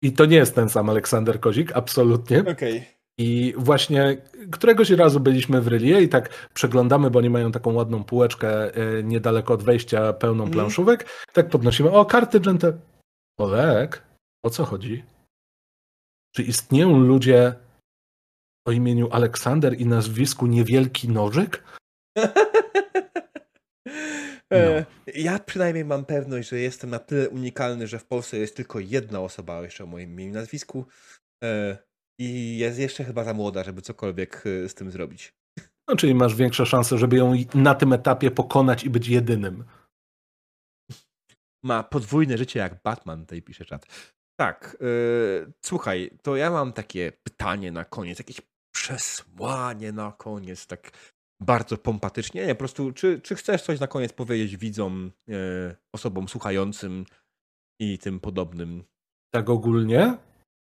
I to nie jest ten sam Aleksander Kozik, absolutnie. Okej. I właśnie któregoś razu byliśmy w Rylie i tak przeglądamy, bo oni mają taką ładną półeczkę e, niedaleko od wejścia, pełną Mhm. planszówek. Tak podnosimy. O, karty Gentle. Olek, o co chodzi? Czy istnieją ludzie o imieniu Aleksander i nazwisku Niewielki Nożyk? [laughs] E, Ja przynajmniej mam pewność, że jestem na tyle unikalny, że w Polsce jest tylko jedna osoba jeszcze o moim imieniu i nazwisku. E, I jest jeszcze chyba za młoda, żeby cokolwiek e, z tym zrobić. No, czyli masz większe szanse, żeby ją na tym etapie pokonać i być jedynym. Ma podwójne życie jak Batman, tutaj pisze czat. Tak, e, słuchaj, to ja mam takie pytanie na koniec, jakieś przesłanie na koniec, tak bardzo pompatycznie. Nie, po prostu, czy, czy chcesz coś na koniec powiedzieć widzom, e, osobom słuchającym i tym podobnym? Tak ogólnie?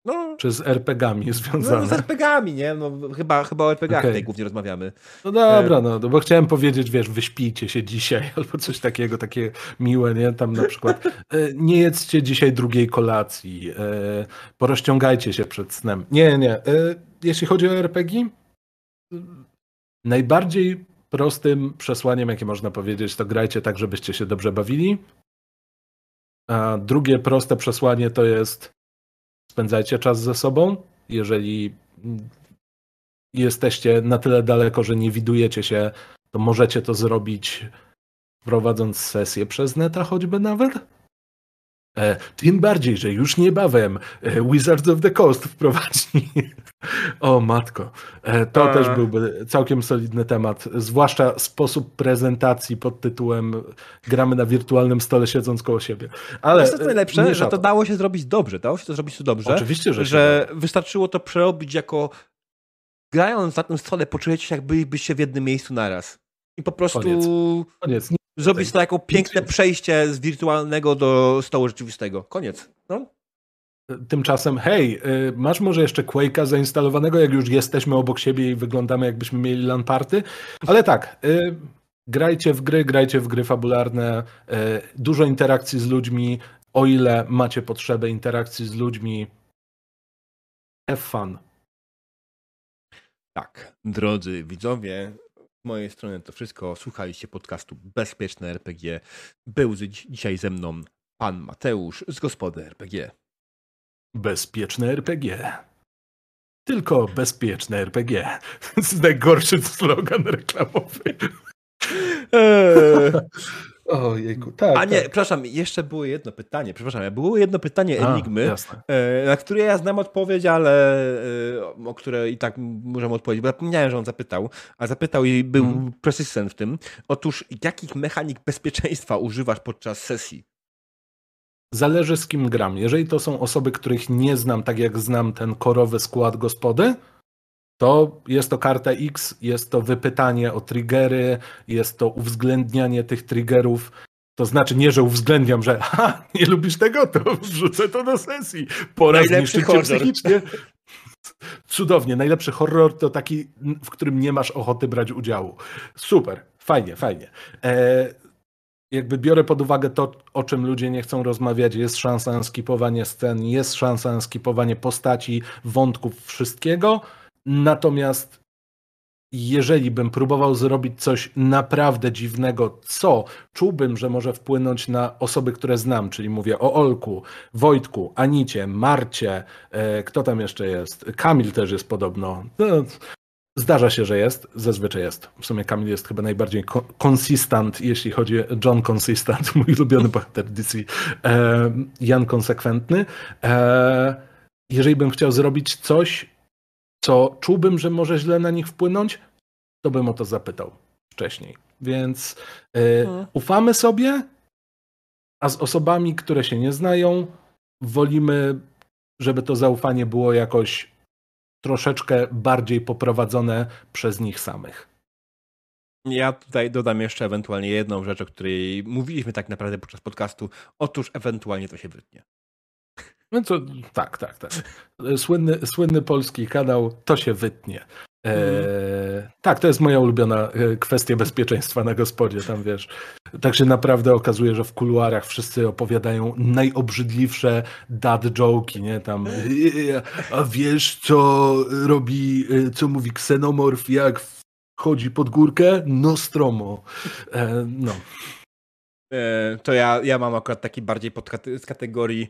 No, Czy z RPG-ami no związane? z RPGami, nie? No, chyba, chyba o RPGach tutaj głównie rozmawiamy. No dobra, no, no bo chciałem powiedzieć, wiesz, wyśpijcie się dzisiaj [laughs] albo coś takiego, takie miłe, nie? Tam na przykład e, nie jedzcie dzisiaj drugiej kolacji, e, porozciągajcie się przed snem. Nie, nie. e, Jeśli chodzi o RPG, najbardziej prostym przesłaniem, jakie można powiedzieć, to grajcie tak, żebyście się dobrze bawili. A drugie proste przesłanie to jest spędzajcie czas ze sobą. Jeżeli jesteście na tyle daleko, że nie widujecie się, to możecie to zrobić prowadząc sesję przez neta choćby nawet. E, tym bardziej, że już niebawem e, Wizards of the Coast wprowadzi. [laughs] o matko. E, to A. też byłby całkiem solidny temat. Zwłaszcza sposób prezentacji pod tytułem gramy na wirtualnym stole siedząc koło siebie. Ale to jest najlepsze, że to dało się zrobić dobrze. Dało się to zrobić to dobrze. Oczywiście, że, że wystarczyło to przerobić jako grając na tym stole, poczujecie się, jak bylibyście w jednym miejscu naraz. I po prostu Koniec. Koniec. Zrobić to jako piękne przejście z wirtualnego do stołu rzeczywistego. Koniec. No. Tymczasem, hej, y, masz może jeszcze Quake'a zainstalowanego, jak już jesteśmy obok siebie i wyglądamy jakbyśmy mieli LAN party? Ale tak, y, grajcie w gry, grajcie w gry fabularne, y, dużo interakcji z ludźmi, o ile macie potrzebę interakcji z ludźmi. Have fun. Tak, drodzy widzowie, z mojej strony to wszystko. Słuchaliście podcastu Bezpieczne RPG. Był dzi- dzisiaj ze mną pan Mateusz z Gospody RPG. Bezpieczne RPG. Tylko bezpieczne RPG. To [laughs] jest najgorszy slogan reklamowy. [laughs] Ojejku, tak. A nie, tak. przepraszam, jeszcze było jedno pytanie. Przepraszam, było jedno pytanie A, Enigmy. jasne. E, na które ja znam odpowiedź, ale e, o które i tak możemy odpowiedzieć, bo zapomniałem, że on zapytał, a zapytał i był Mhm. persistent w tym. Otóż, jakich mechanik bezpieczeństwa używasz podczas sesji? Zależy z kim gram. Jeżeli to są osoby, których nie znam, tak jak znam ten korowy skład gospody, to jest to karta X, jest to wypytanie o triggery, jest to uwzględnianie tych triggerów. To znaczy nie, że uwzględniam, że [laughs] ha, nie lubisz tego, to wrzucę to do sesji. Pora Najlepszy zniszczyć cię horror. psychicznie. Cudownie. Najlepszy horror to taki, w którym nie masz ochoty brać udziału. Super. Fajnie, fajnie. E, jakby biorę pod uwagę to, o czym ludzie nie chcą rozmawiać. Jest szansa na skipowanie scen, jest szansa na skipowanie postaci, wątków, wszystkiego. Natomiast jeżeli bym próbował zrobić coś naprawdę dziwnego, co czułbym, że może wpłynąć na osoby, które znam, czyli mówię o Olku, Wojtku, Anicie, Marcie, e, kto tam jeszcze jest? Kamil też jest podobno. No, Zdarza się, że jest, zazwyczaj jest. W sumie Kamil jest chyba najbardziej ko- konsistent, jeśli chodzi o John Consistent, [laughs] mój ulubiony bohater DC. E, Jan Konsekwentny. E, jeżeli bym chciał zrobić coś, co czułbym, że może źle na nich wpłynąć, to bym o to zapytał wcześniej. Więc e, Mhm. ufamy sobie, A z osobami, które się nie znają, wolimy, żeby to zaufanie było jakoś troszeczkę bardziej poprowadzone przez nich samych. Ja tutaj dodam jeszcze ewentualnie jedną rzecz, o której mówiliśmy tak naprawdę podczas podcastu. Otóż ewentualnie to się wytnie. No to tak, tak, tak. Słynny, słynny polski kanał, to się wytnie. Eee, tak, to jest moja ulubiona e, kwestia bezpieczeństwa na gospodzie, tam wiesz. Tak się naprawdę okazuje, że w kuluarach wszyscy opowiadają najobrzydliwsze dad joke'i, nie? Tam, e, a wiesz co robi, e, co mówi ksenomorf, jak chodzi pod górkę? Nostromo. Eee, no. To ja, ja mam akurat taki bardziej pod z kategorii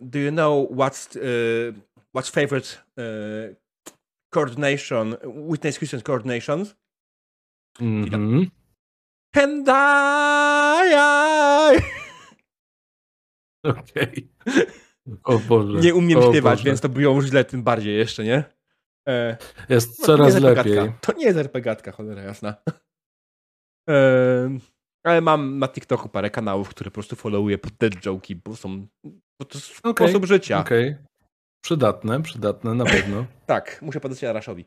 Do you know what's, what's favorite coordination, witness Christian coordinations. Mm -hmm. Okej. Okay. O Boże. Nie umiem o śpiewać, Boże. więc to było źle tym bardziej jeszcze, nie? E, jest no, coraz lepiej. To nie jest RPGatka, cholera jasna. E, ale mam na TikToku parę kanałów, które po prostu followuję pod dead joke'i, bo są bo to jest okay. sposób życia. Okej. Okay. Przydatne, przydatne na pewno. [laughs] tak, muszę podać Araszowi.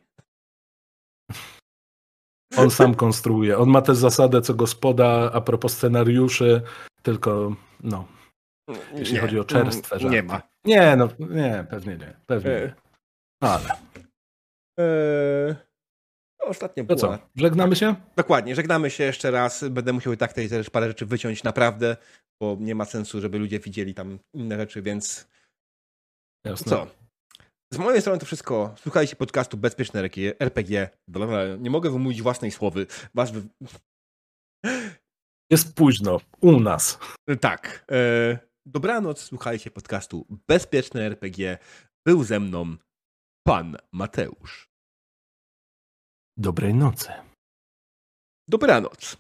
On sam konstruuje. On ma tę zasadę co gospoda a propos scenariuszy, tylko no. Jeśli nie, chodzi o czerstwe żarty. Nie ma. Nie, no nie, pewnie nie. Pewnie e... nie. Ale. E... Ostatnio. To co, żegnamy się? Dokładnie, żegnamy się jeszcze raz. Będę musiał i tak tutaj też parę rzeczy wyciąć naprawdę, bo nie ma sensu, żeby ludzie widzieli tam inne rzeczy, więc Jasne. Co? Z mojej strony to wszystko. Słuchajcie podcastu Bezpieczne RPG. Nie mogę wymówić własnej słowy. Was. Jest późno. U nas. Tak. E, dobranoc. Słuchajcie podcastu Bezpieczne RPG. Był ze mną pan Mateusz. Dobrej nocy. Dobranoc.